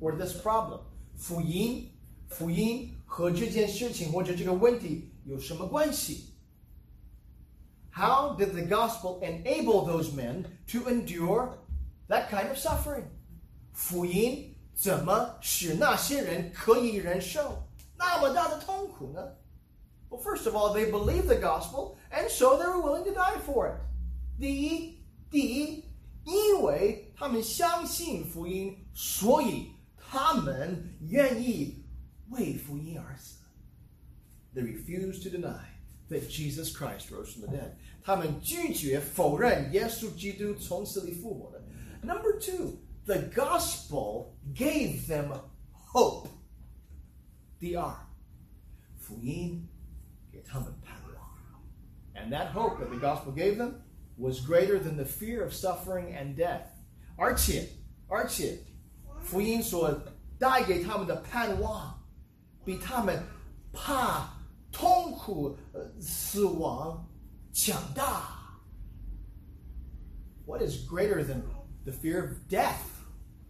S3: or this problem？福音福音 和这件事情或者这个问题有什么关系？how did the gospel enable those men to endure that kind of suffering? 福音怎么使那些人可以忍受那么大的痛苦呢? Well, first of all, they believed the gospel, and so they were willing to die for it. 第一，第一，因为他们相信福音，所以他们愿意 为福音而死。They refused to deny that Jesus Christ rose from the dead. 他们拒绝否认耶稣基督从死里复活的。Number two, the gospel gave them hope. 第二，福音给他们盼望。And that hope that the gospel gave them was greater than the fear of suffering and death. 而且，而且，福音所带给他们的盼望， 比他们怕痛苦、死亡强大。What is greater than the fear of death?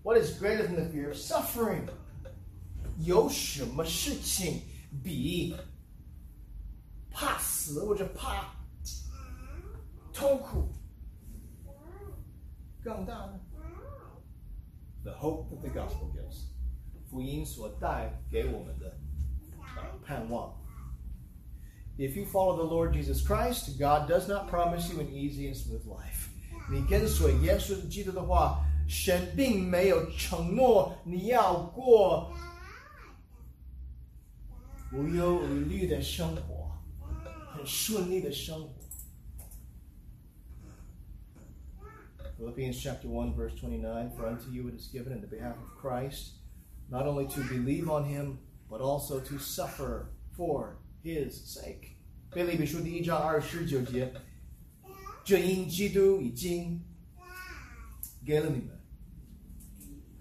S3: What is greater than the fear of suffering? 有什么事情比怕死或者怕痛苦更大呢？The hope that the gospel gives， 福音所带给我们的盼望。If you follow the Lord Jesus Christ, God does not promise you an easy and smooth life. 你跟随耶稣基督的话，神并没有承诺你要过无忧无虑的生活，很顺利的生活。Philippians chapter 1, verse 29 For unto you it is given in the behalf of Christ, not only to believe on him, but also to suffer for his sake. 腓立比书第一章二十九节，这因基督已经给了你们，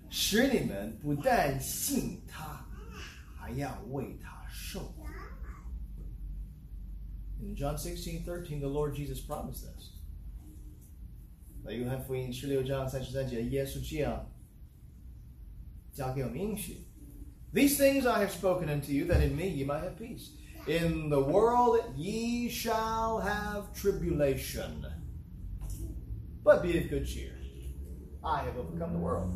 S3: 使你们不但信他，还 还要为他受苦。In John 16, 13, the Lord Jesus promised this. 在约翰福音十六章三十三节，耶稣这样交给我们应许 ：These things I have spoken unto you, that in me ye might have peace. In the world ye shall have tribulation. But be of good cheer. I have overcome the world.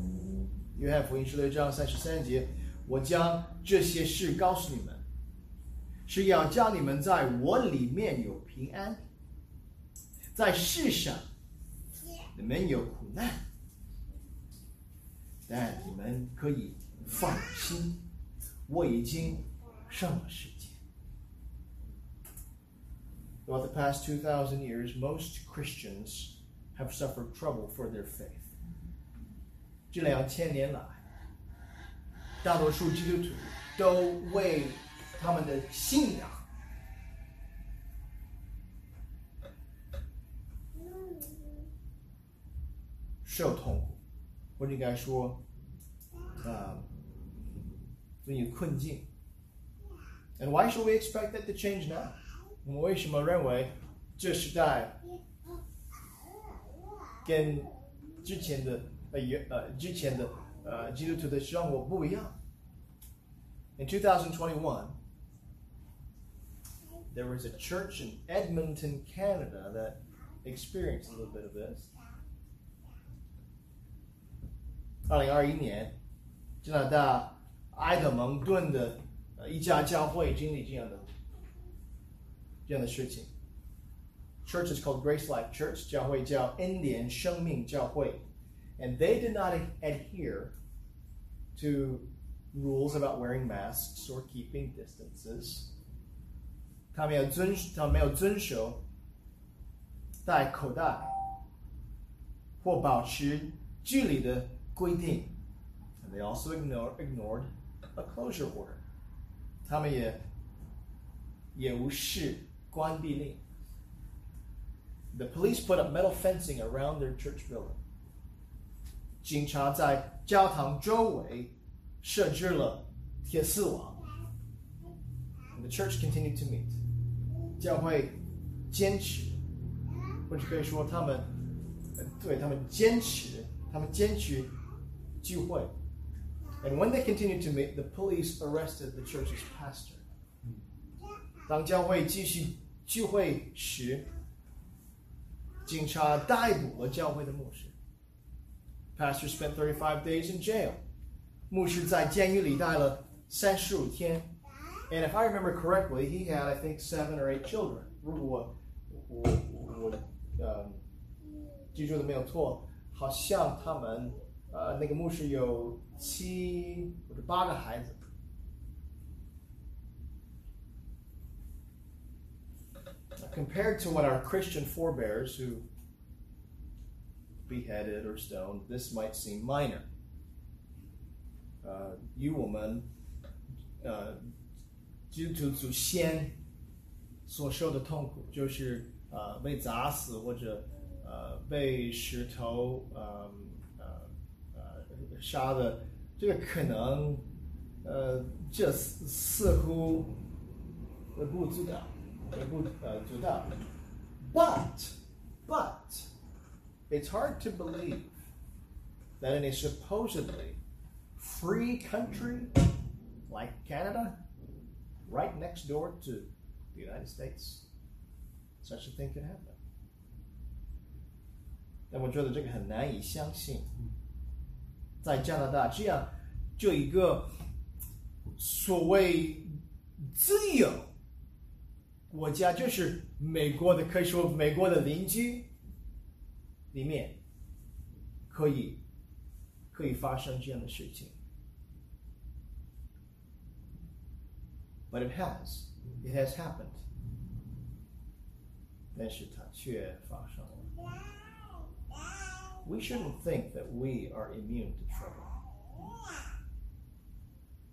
S3: 约翰福音十六章三十三节，我将这些事告诉你们，是要叫你们在我里面有平安，在世上你们有苦难， 但你们可以放心，我已经胜了世界。Throughout the past 2,000 years, most Christians have suffered trouble for their faith. 这两千年来，大多数基督徒都为他们的信仰受痛苦， 或者应该说，啊，面临困境。And why should we expect that to change now？我们为什么认为这时代跟之前的呃原呃之前的呃基督徒的生活不一样？In 2021, there was a church in Edmonton, Canada, that experienced a little bit of this. 二零二一年，加拿大埃德蒙顿的呃一家教会经历这样的这样的事情。Church is called Grace Life Church，教会叫恩典生命教会，and they did not adhere to rules about wearing masks or keeping distances。他没有遵，他没有遵守戴口袋或保持距离的 规定。And they also ignored ignored a closure order。他们也也无视关闭令。The police put up metal fencing around their church building. 警察在教堂周围设置了铁丝网。And the church continued to meet. 教会坚持，或者可以说他们，呃对他们坚持，他们坚持 聚会。And when they continued to meet, the police arrested the church's pastor. 当教会继续聚会时，警察逮捕了教会的牧师。Pastor spent 35 days in jail. 牧师在监狱里待了三十五天。And if I remember correctly, he had, I think, seven or eight children. 如果我我我呃记住的没有错，好像他们 呃那个牧师有七或者八个孩子。Compared to what our Christian forebears who beheaded or stoned, this might seem minor. 呃，与我们呃基督徒祖先所受的痛苦，就是呃被砸死或者呃被石头呃呃呃 杀的，这个可能呃这似似乎微不足道，微不呃足道。But but it's hard to believe that in a supposedly free country like Canada, right next door to the United States, such a thing could happen. 但我觉得这个很难以相信， 在加拿大这样就一个所谓自由国家，就是美国的，可以说美国的邻居里面，可以可以发生这样的事情。But it has, it has happened. 但是它却发生了。We shouldn't think that we are immune to trouble.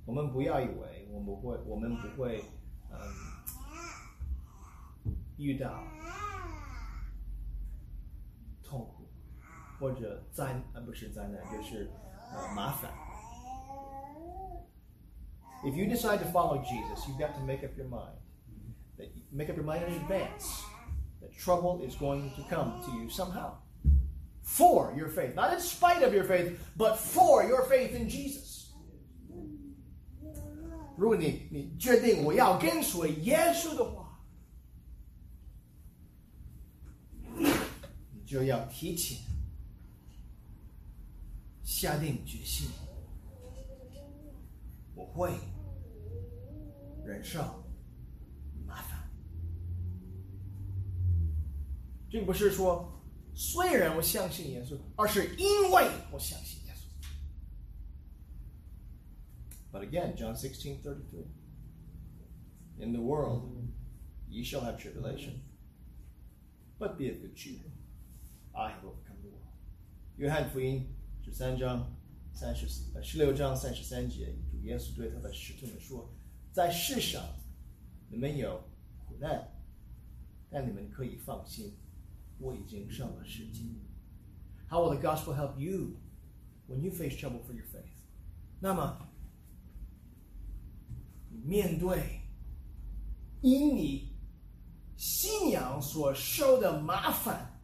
S3: 我们不要以为我们不会，我们不会，嗯，遇到痛苦或者灾，呃，不是灾难，就是呃麻烦。 If you decide to follow Jesus, you've got to make up your mind. That make up your mind in advance that trouble is going to come to you somehow. For your faith. Not in spite of your faith, but for your faith in Jesus. 如果你你决定我要跟随耶稣的话，你就要提前下定决心，我会忍受麻烦。并不是说 虽然我相信耶稣，而是因为我相信耶稣。But again, John 16, 33. In the world, ye shall have tribulation. But be of good cheer. I have overcome the world. 约翰福音十三章三十呃十六章三十三节，主耶稣对他的使徒们说：“在世上你们有苦难，但你们可以放心， 我已经胜了世界。” How will the gospel help you when you face trouble for your faith? 那么，面对因你信仰所受的麻烦，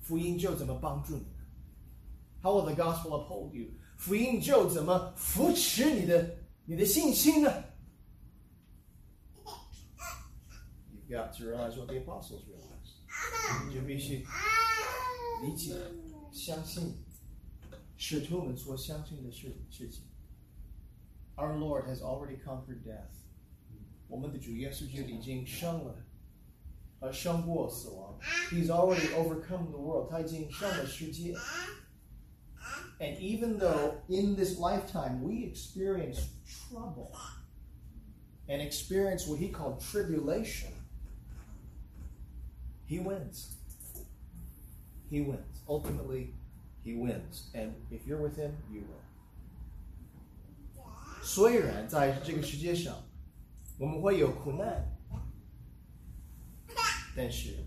S3: 福音就怎么帮助你呢？How will the gospel uphold you？福音就怎么扶持你的你的信心呢 ？You've got to realize what the apostles realized。你就必须理解、相信使徒们所相信的事事情。Our Lord has already conquered death。我们的主耶稣基督已经胜了，呃，胜过死亡。He's already overcome the world。他已经胜了世界。And even though in this lifetime we experience trouble and experience what he called tribulation, he wins. He wins. Ultimately, he wins. And if you're with him, you will. 虽然在这个世界上我们会有苦难，但是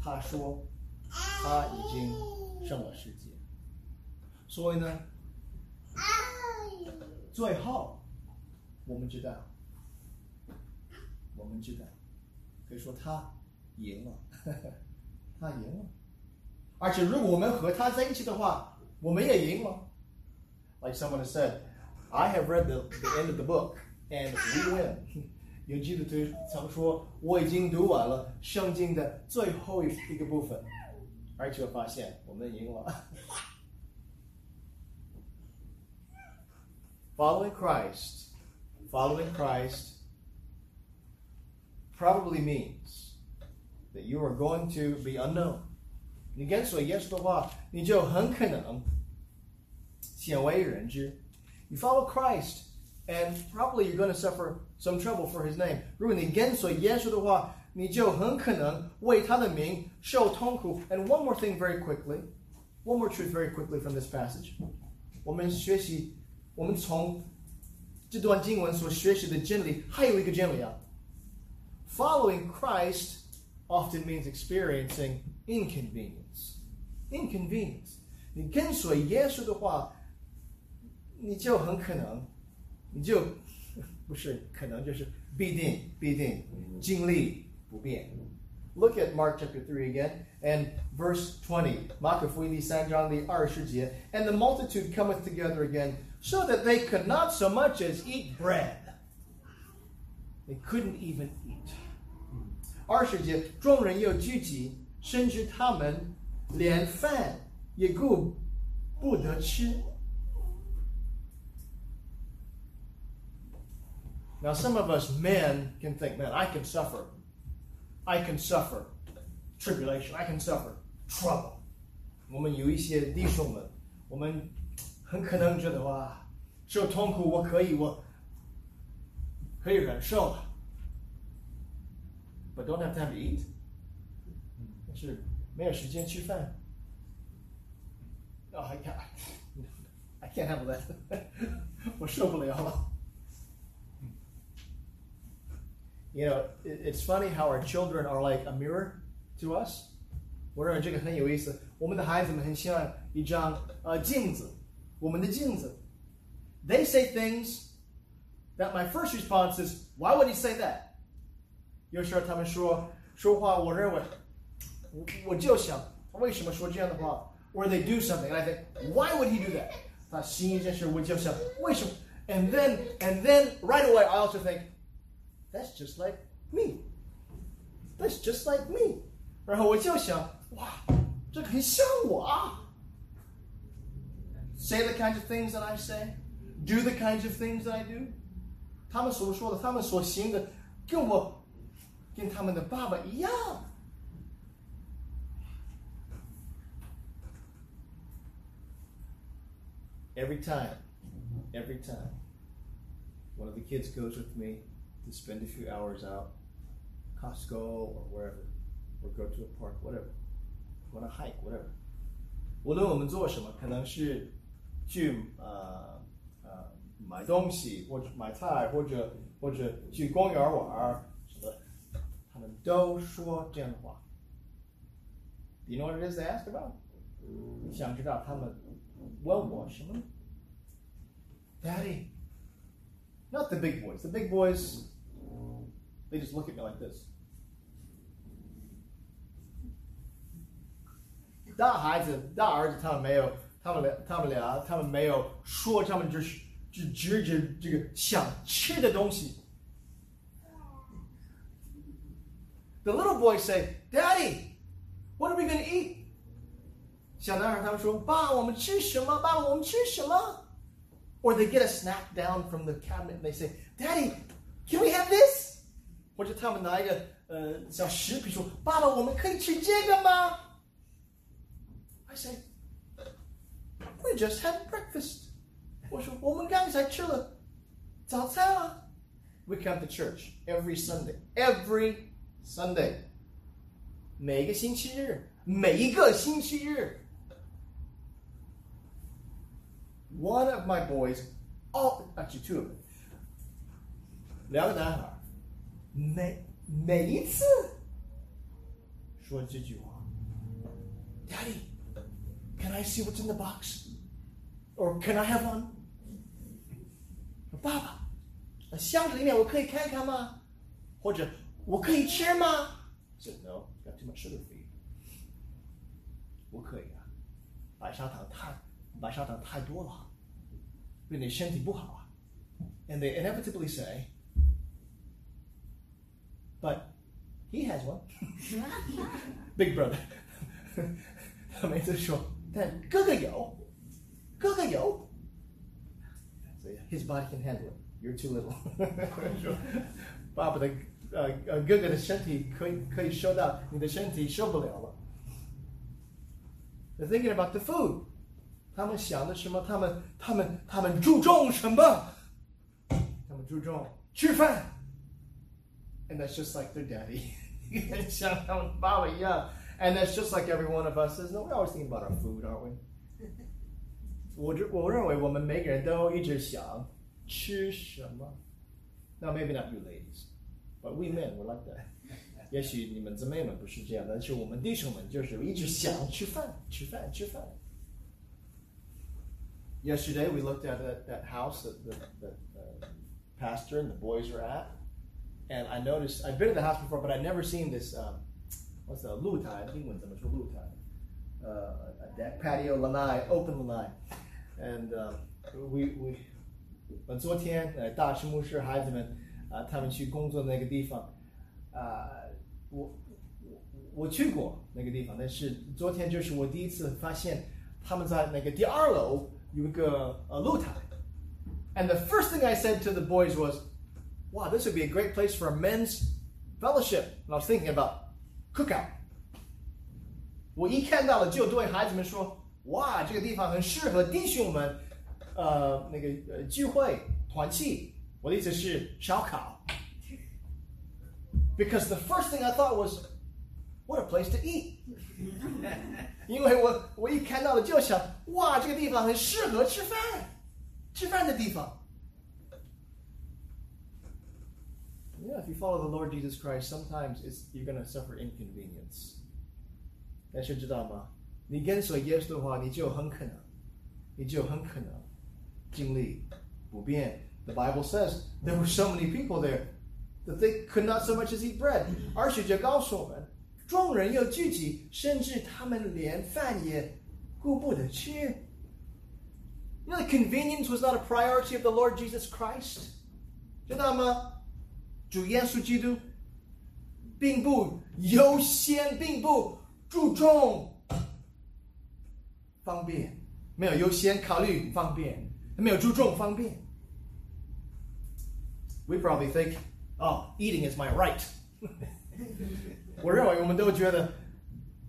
S3: 他说他已经胜了世界。所以呢，最后我们知道，我们知道，可以说他赢了，他赢了。而且如果我们和他在一起的话，我们也赢了。Like someone has said, I have read the, the end of the book and we win. 有基督徒曾说，我已经读完了圣经的最后一一个部分，而且我发现我们赢了。Following Christ, following Christ probably means that you are going to be unknown. 你跟随耶稣的话，你就很可能鲜为人知。You follow Christ, and probably you're going to suffer some trouble for His name. 如果你跟随耶稣的话，你就很可能为他的名受痛苦。And one more thing, very quickly, one more truth, very quickly from this passage. 我们学习，我们从这段经文所学习的真理，还有一个真理啊。Following Christ often means experiencing inconvenience. Inconvenience. 你跟随耶稣的话，你就很可能，你就不是可能就是必定必定经历不便。Look at Mark chapter 3 again and verse 20. Mark 福音第三章第二十节，And the multitude cometh together again, so that they could not so much as eat bread. They couldn't even 二十节，众人又聚集，甚至他们连饭也顾不得吃。Now, some of us men can think, man, I can suffer. I can suffer tribulation. I can suffer trouble. 我们有一些弟兄们，我们很可能觉得哇，受痛苦我可以，我可以忍受 ，but don't have time to eat，但是没有时间吃饭。Oh, I can't, I can't handle that. 我受不了了。you know, it, it's funny how our children are like a mirror to us. 我认为这个很有意思。我们的孩子们很像一张呃镜子，我们的镜子。 they say things that my first response is, why would he say that? 有时候他们说说话，我认为我我就想为什么说这样的话？Or they do something, and I think, why would he do that? 他行一件事，我就想为什么？And then and then right away I also think, that's just like me. That's just like me. 然后我就想，哇，这很像我啊。Say the kinds of things that I say, do the kinds of things that I do. 他们所说的，他们所行的，跟我 跟他们的爸爸一样。Every time, every time, one of the kids goes with me to spend a few hours out, Costco or wherever, or go to a park, whatever, go on a hike, whatever. 无论我们做什么，可能是去呃呃买东西，或者买菜，或者或者去公园玩儿什么的， 他们都说这样的话。Do you know what it is they ask about？你想知道他们问我什么？Daddy, not the big boys. The big boys, they just look at me like this. 大孩子、大儿子他们没有，他们俩、他们俩、他们没有说，他们就是就指着这个想吃的东西。 The little boys say, "Daddy, what are we going to eat?" 小男孩他们说：“爸，我们吃什么？爸，我们吃什么？” Or they get a snack down from the cabinet and they say, "Daddy, can we have this?" 或者他们拿一个呃小食品说：“爸爸，我们可以吃这个吗？” I say, "We just had breakfast." 我说我们刚才吃了早餐啊。We come to church every Sunday, every Sunday. 每个星期日，每一个星期日。One of my boys, oh, actually two of them. 两个男孩，每每一次说这句话，Daddy, can I see what's in the box? Or can I have one? 爸爸，箱子里面我可以看看吗？或者 我可以吃吗？Said no, got too much sugar for you. 不可以啊，白砂糖太白砂糖太多了，对你身体不好啊。And they inevitably say, but he has one. Big brother. 他每次说，但哥哥有，哥哥有。So his body can handle it. You're too little. 说爸爸的 呃呃哥哥的身体可以可以收到，你的身体受不了了。They're thinking about the food. 他们想的什么？他们他们他们注重什么？他们注重吃饭。And that's just like their daddy. 像他们爸爸一样。And that's just like every one of us is. No, we're always thinking about our food, aren't we? 我认我认为我们每个人都一直想吃什么。Now maybe not you ladies, but we men were like that. 也许你们姊妹们不是这样的，但是我们弟兄们就是一直想吃饭，吃饭，吃饭。Yesterday we looked at that, that house that the, the uh, pastor and the boys were at, and I noticed I've been to the house before, but I'd never seen this. Um, what's the 露台？英文怎么说露台？uh, a deck patio lanai, open lanai, and um, we we 呃，昨天呃，大师牧师孩子们 啊、他们去工作那个地方，啊、我我我去过那个地方，但是昨天就是我第一次发现他们在那个第二楼有一个呃露台，and the first thing I said to the boys was, "Wow, this would be a great place for a men's fellowship." And I was thinking about cookout. 我一看到了就对孩子们说：“哇，这个地方很适合弟兄们，呃，那个呃聚会团契。”我的意思是烧烤。Because the first thing I thought was, what a place to eat. 因为我我一看到了就想，哇，这个地方很适合吃饭，吃饭的地方。Yeah, if you follow the Lord Jesus Christ, sometimes it's you're going to suffer inconvenience. 但是知道吗？你跟随耶稣的话，你就很可能，你就很可能经历 不便。 The Bible says there were so many people there that they could not so much as eat bread。而且这告诉我们，众人又聚集，甚至他们连饭也顾不得吃。You know, the convenience was not a priority of the Lord Jesus Christ. 知道吗？主耶稣基督并不优先，并不注重方便，没有优先考虑方便，没有注重方便。 We probably think, oh, eating is my right. 我认为我们都觉得，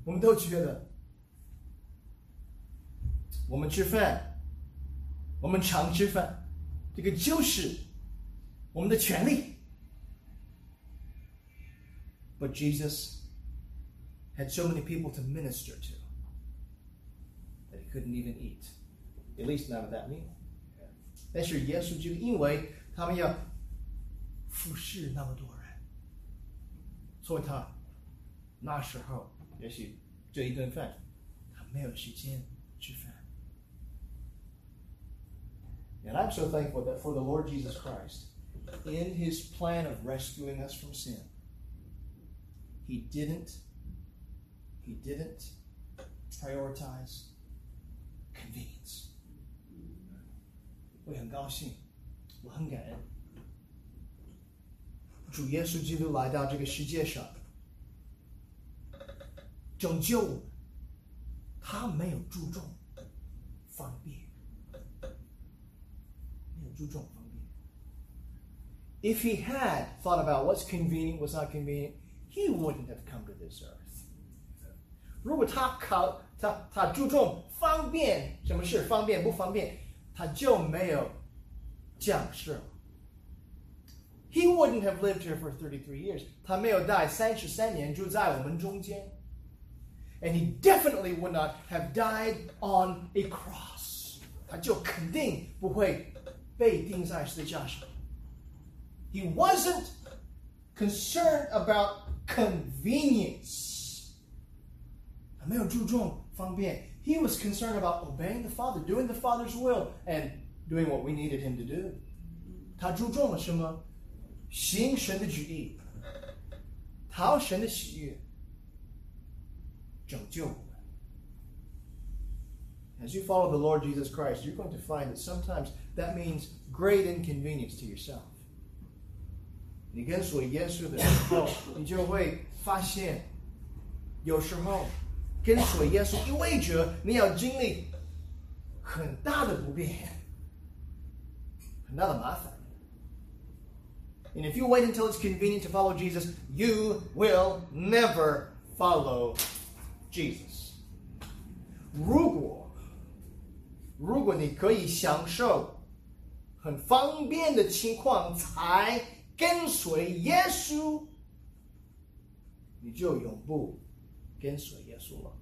S3: 我们都觉得，我们吃饭，我们常吃饭，这个就是我们的权利。But Jesus had so many people to minister to that he couldn't even eat, at least not at that meal. 但是耶稣就因为他们要 服侍那么多人，所以他那时候也许这一顿饭他没有时间吃饭。And I'm so thankful that for the Lord Jesus Christ, in his plan of rescuing us from sin, he didn't he didn't prioritize convenience. 我很高兴，我很感恩。 主耶稣基督来到这个世界上，拯救我们，他没有注重方便，没有注重方便。If he had thought about what's convenient, what's not convenient, he wouldn't have come to this earth. 如果他考他他注重方便，什么事方便不方便，他就没有降世。He wouldn't have lived here for 33 years. 他没有在三十三年住在我们中间。And he definitely would not have died on a cross. 他就肯定不会被钉在十字架上。He wasn't concerned about convenience. 他没有注重方便。He was concerned about obeying the Father, doing the Father's will, and doing what we needed him to do. 他注重了什么？ 行神的旨意，讨神的喜悦，拯救我们。As you follow the Lord Jesus Christ, you're going to find that sometimes that means great inconvenience to yourself. 你跟随耶稣的时候，你就会发现，有时候跟随耶稣意味着你要经历很大的不便，很大的麻烦。 And if you wait until it's convenient to follow Jesus, you will never follow Jesus. 如果如果你可以享受很方便的情况才跟随耶稣，你就永不跟随耶稣了。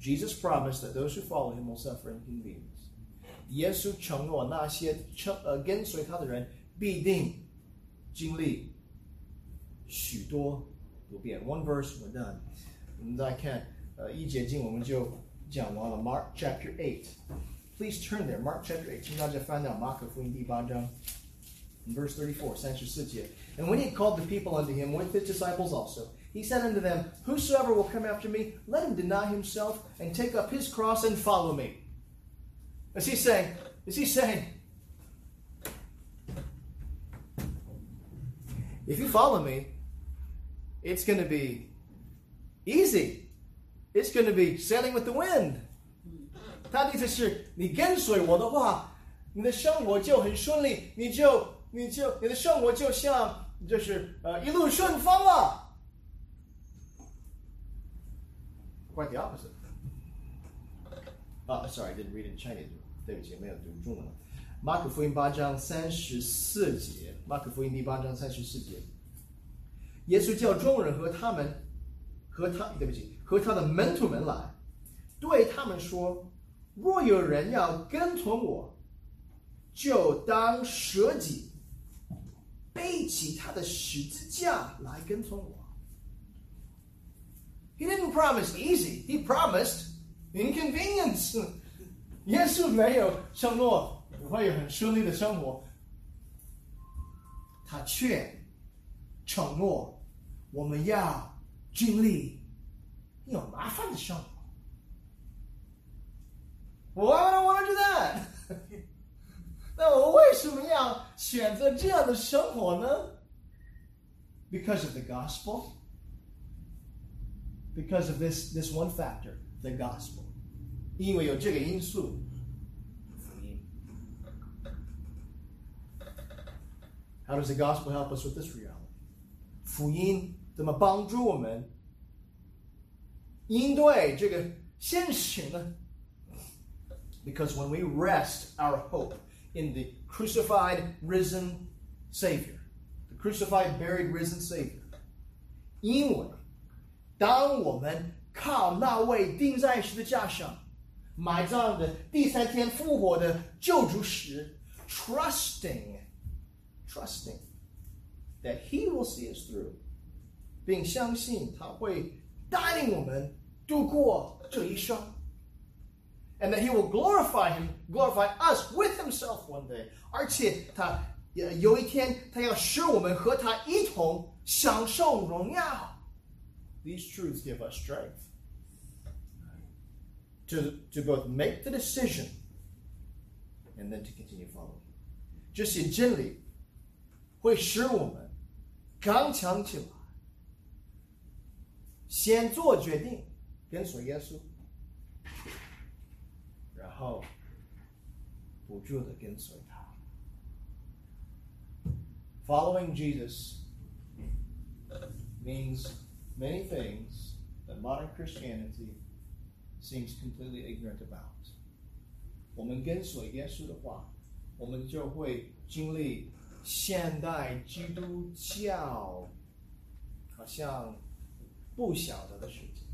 S3: Jesus promised that those who follow him will suffer inconvenience. 耶稣承诺，那些称呃跟随他的人必定经历许多不便。One verse we're done。我们再看呃一节经我们就讲完了。Mark chapter eight。Please turn there. Mark chapter eight，请大家翻到马可福音第八章。Verse 34, 34节. And when he had called the people unto him, with his disciples also, he said unto them, Whosoever will come after me, let him deny himself, and take up his cross, and follow me. Is he saying, is he saying, if you follow me, it's going to be easy. It's going to be sailing with the wind. 他的意思是你跟随我的话，你的生活就很顺利，你就你就你的生活就像就是呃一路顺风了。Quite the opposite. Oh, sorry, I didn't read it in Chinese. 对不起，没有读中文。马可福音八章三十四节，马可福音第八章三十四节，耶稣叫众人和他们和他，对不起，和他的门徒们来，对他们说：若有人要跟从我，就当舍己，背起他的十字架来跟从我。He didn't promise easy. He promised inconvenience. 耶稣没有承诺我会有很顺利的生活，他却承诺我们要经历有麻烦的生活。Why would I want to do that？那我为什么要选择这样的生活呢？Because of the gospel. Because of this this one factor, the gospel. 因为有这个因素，福音。How does the gospel help us with this reality? 福音怎么帮助我们应对这个现实呢？Because when we rest our hope in the crucified, risen Savior, the crucified, buried, risen Savior, 因为当我们靠那位钉在十字架上、 埋葬的第三天复活的救主时，trusting, trusting that He will see us through，并相信他会带领我们度过这一生。And that he will glorify him, glorify us with himself one day. 而且他有一天，他要使我们和他一同享受荣耀。these truths give us strength to, to both make the decision and then to continue following. 这些真理会使我们刚强起来，先做决定，跟随耶稣，然后不住的跟随他。Following Jesus means many things that modern Christianity seems completely ignorant about. 我们跟随耶稣的话，我们就会经历现代基督教好像不晓得的事情。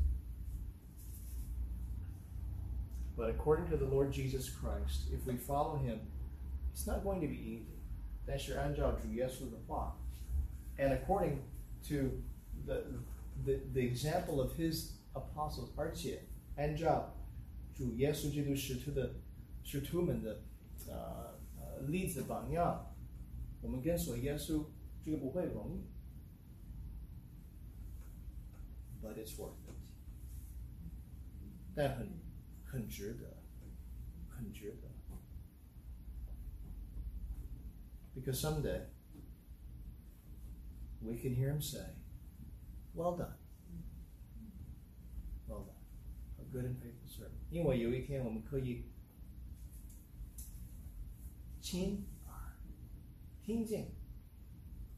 S3: But according to the Lord Jesus Christ, if we follow Him, it's not going to be easy. 但是按照主耶稣的话，and according to the the, the example of his apostles，而且 按照主耶稣基督使徒的使徒们的呃呃例子榜样，我们跟随耶稣，这个不会容易，but it's worth it，但很很值得，很值得，because someday we can hear him say. Well done. Well done. A good and faithful servant. 因为有一天我们可以亲耳听见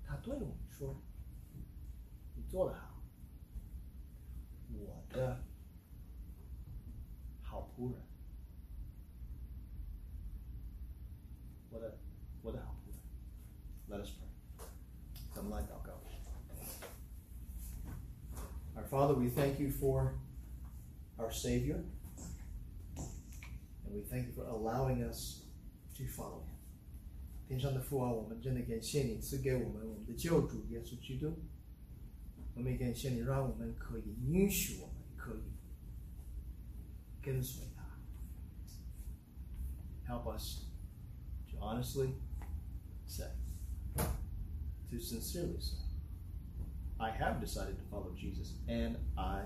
S3: 他对我们说：“你做得好，我的好仆人，我的我的好仆人。” Let us pray. 咱们来祷告。Our Father, we thank you for our Savior. And we thank you for allowing us to follow him. 天上的父啊，我们真的感谢你赐给我们我们的救主耶稣基督。我们也感谢你，让我们可以允许我们可以跟随他。Help us to honestly say, to sincerely say, I have decided to follow Jesus, and I do. I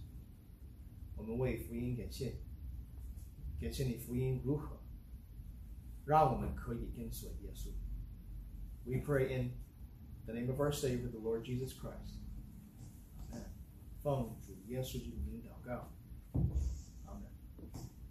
S3: 我们为福音感谢，感谢你福音如何让我们可以跟随耶稣。We pray in the name of our Savior, the Lord Jesus Christ. Amen. 奉主耶稣基督的名祷告。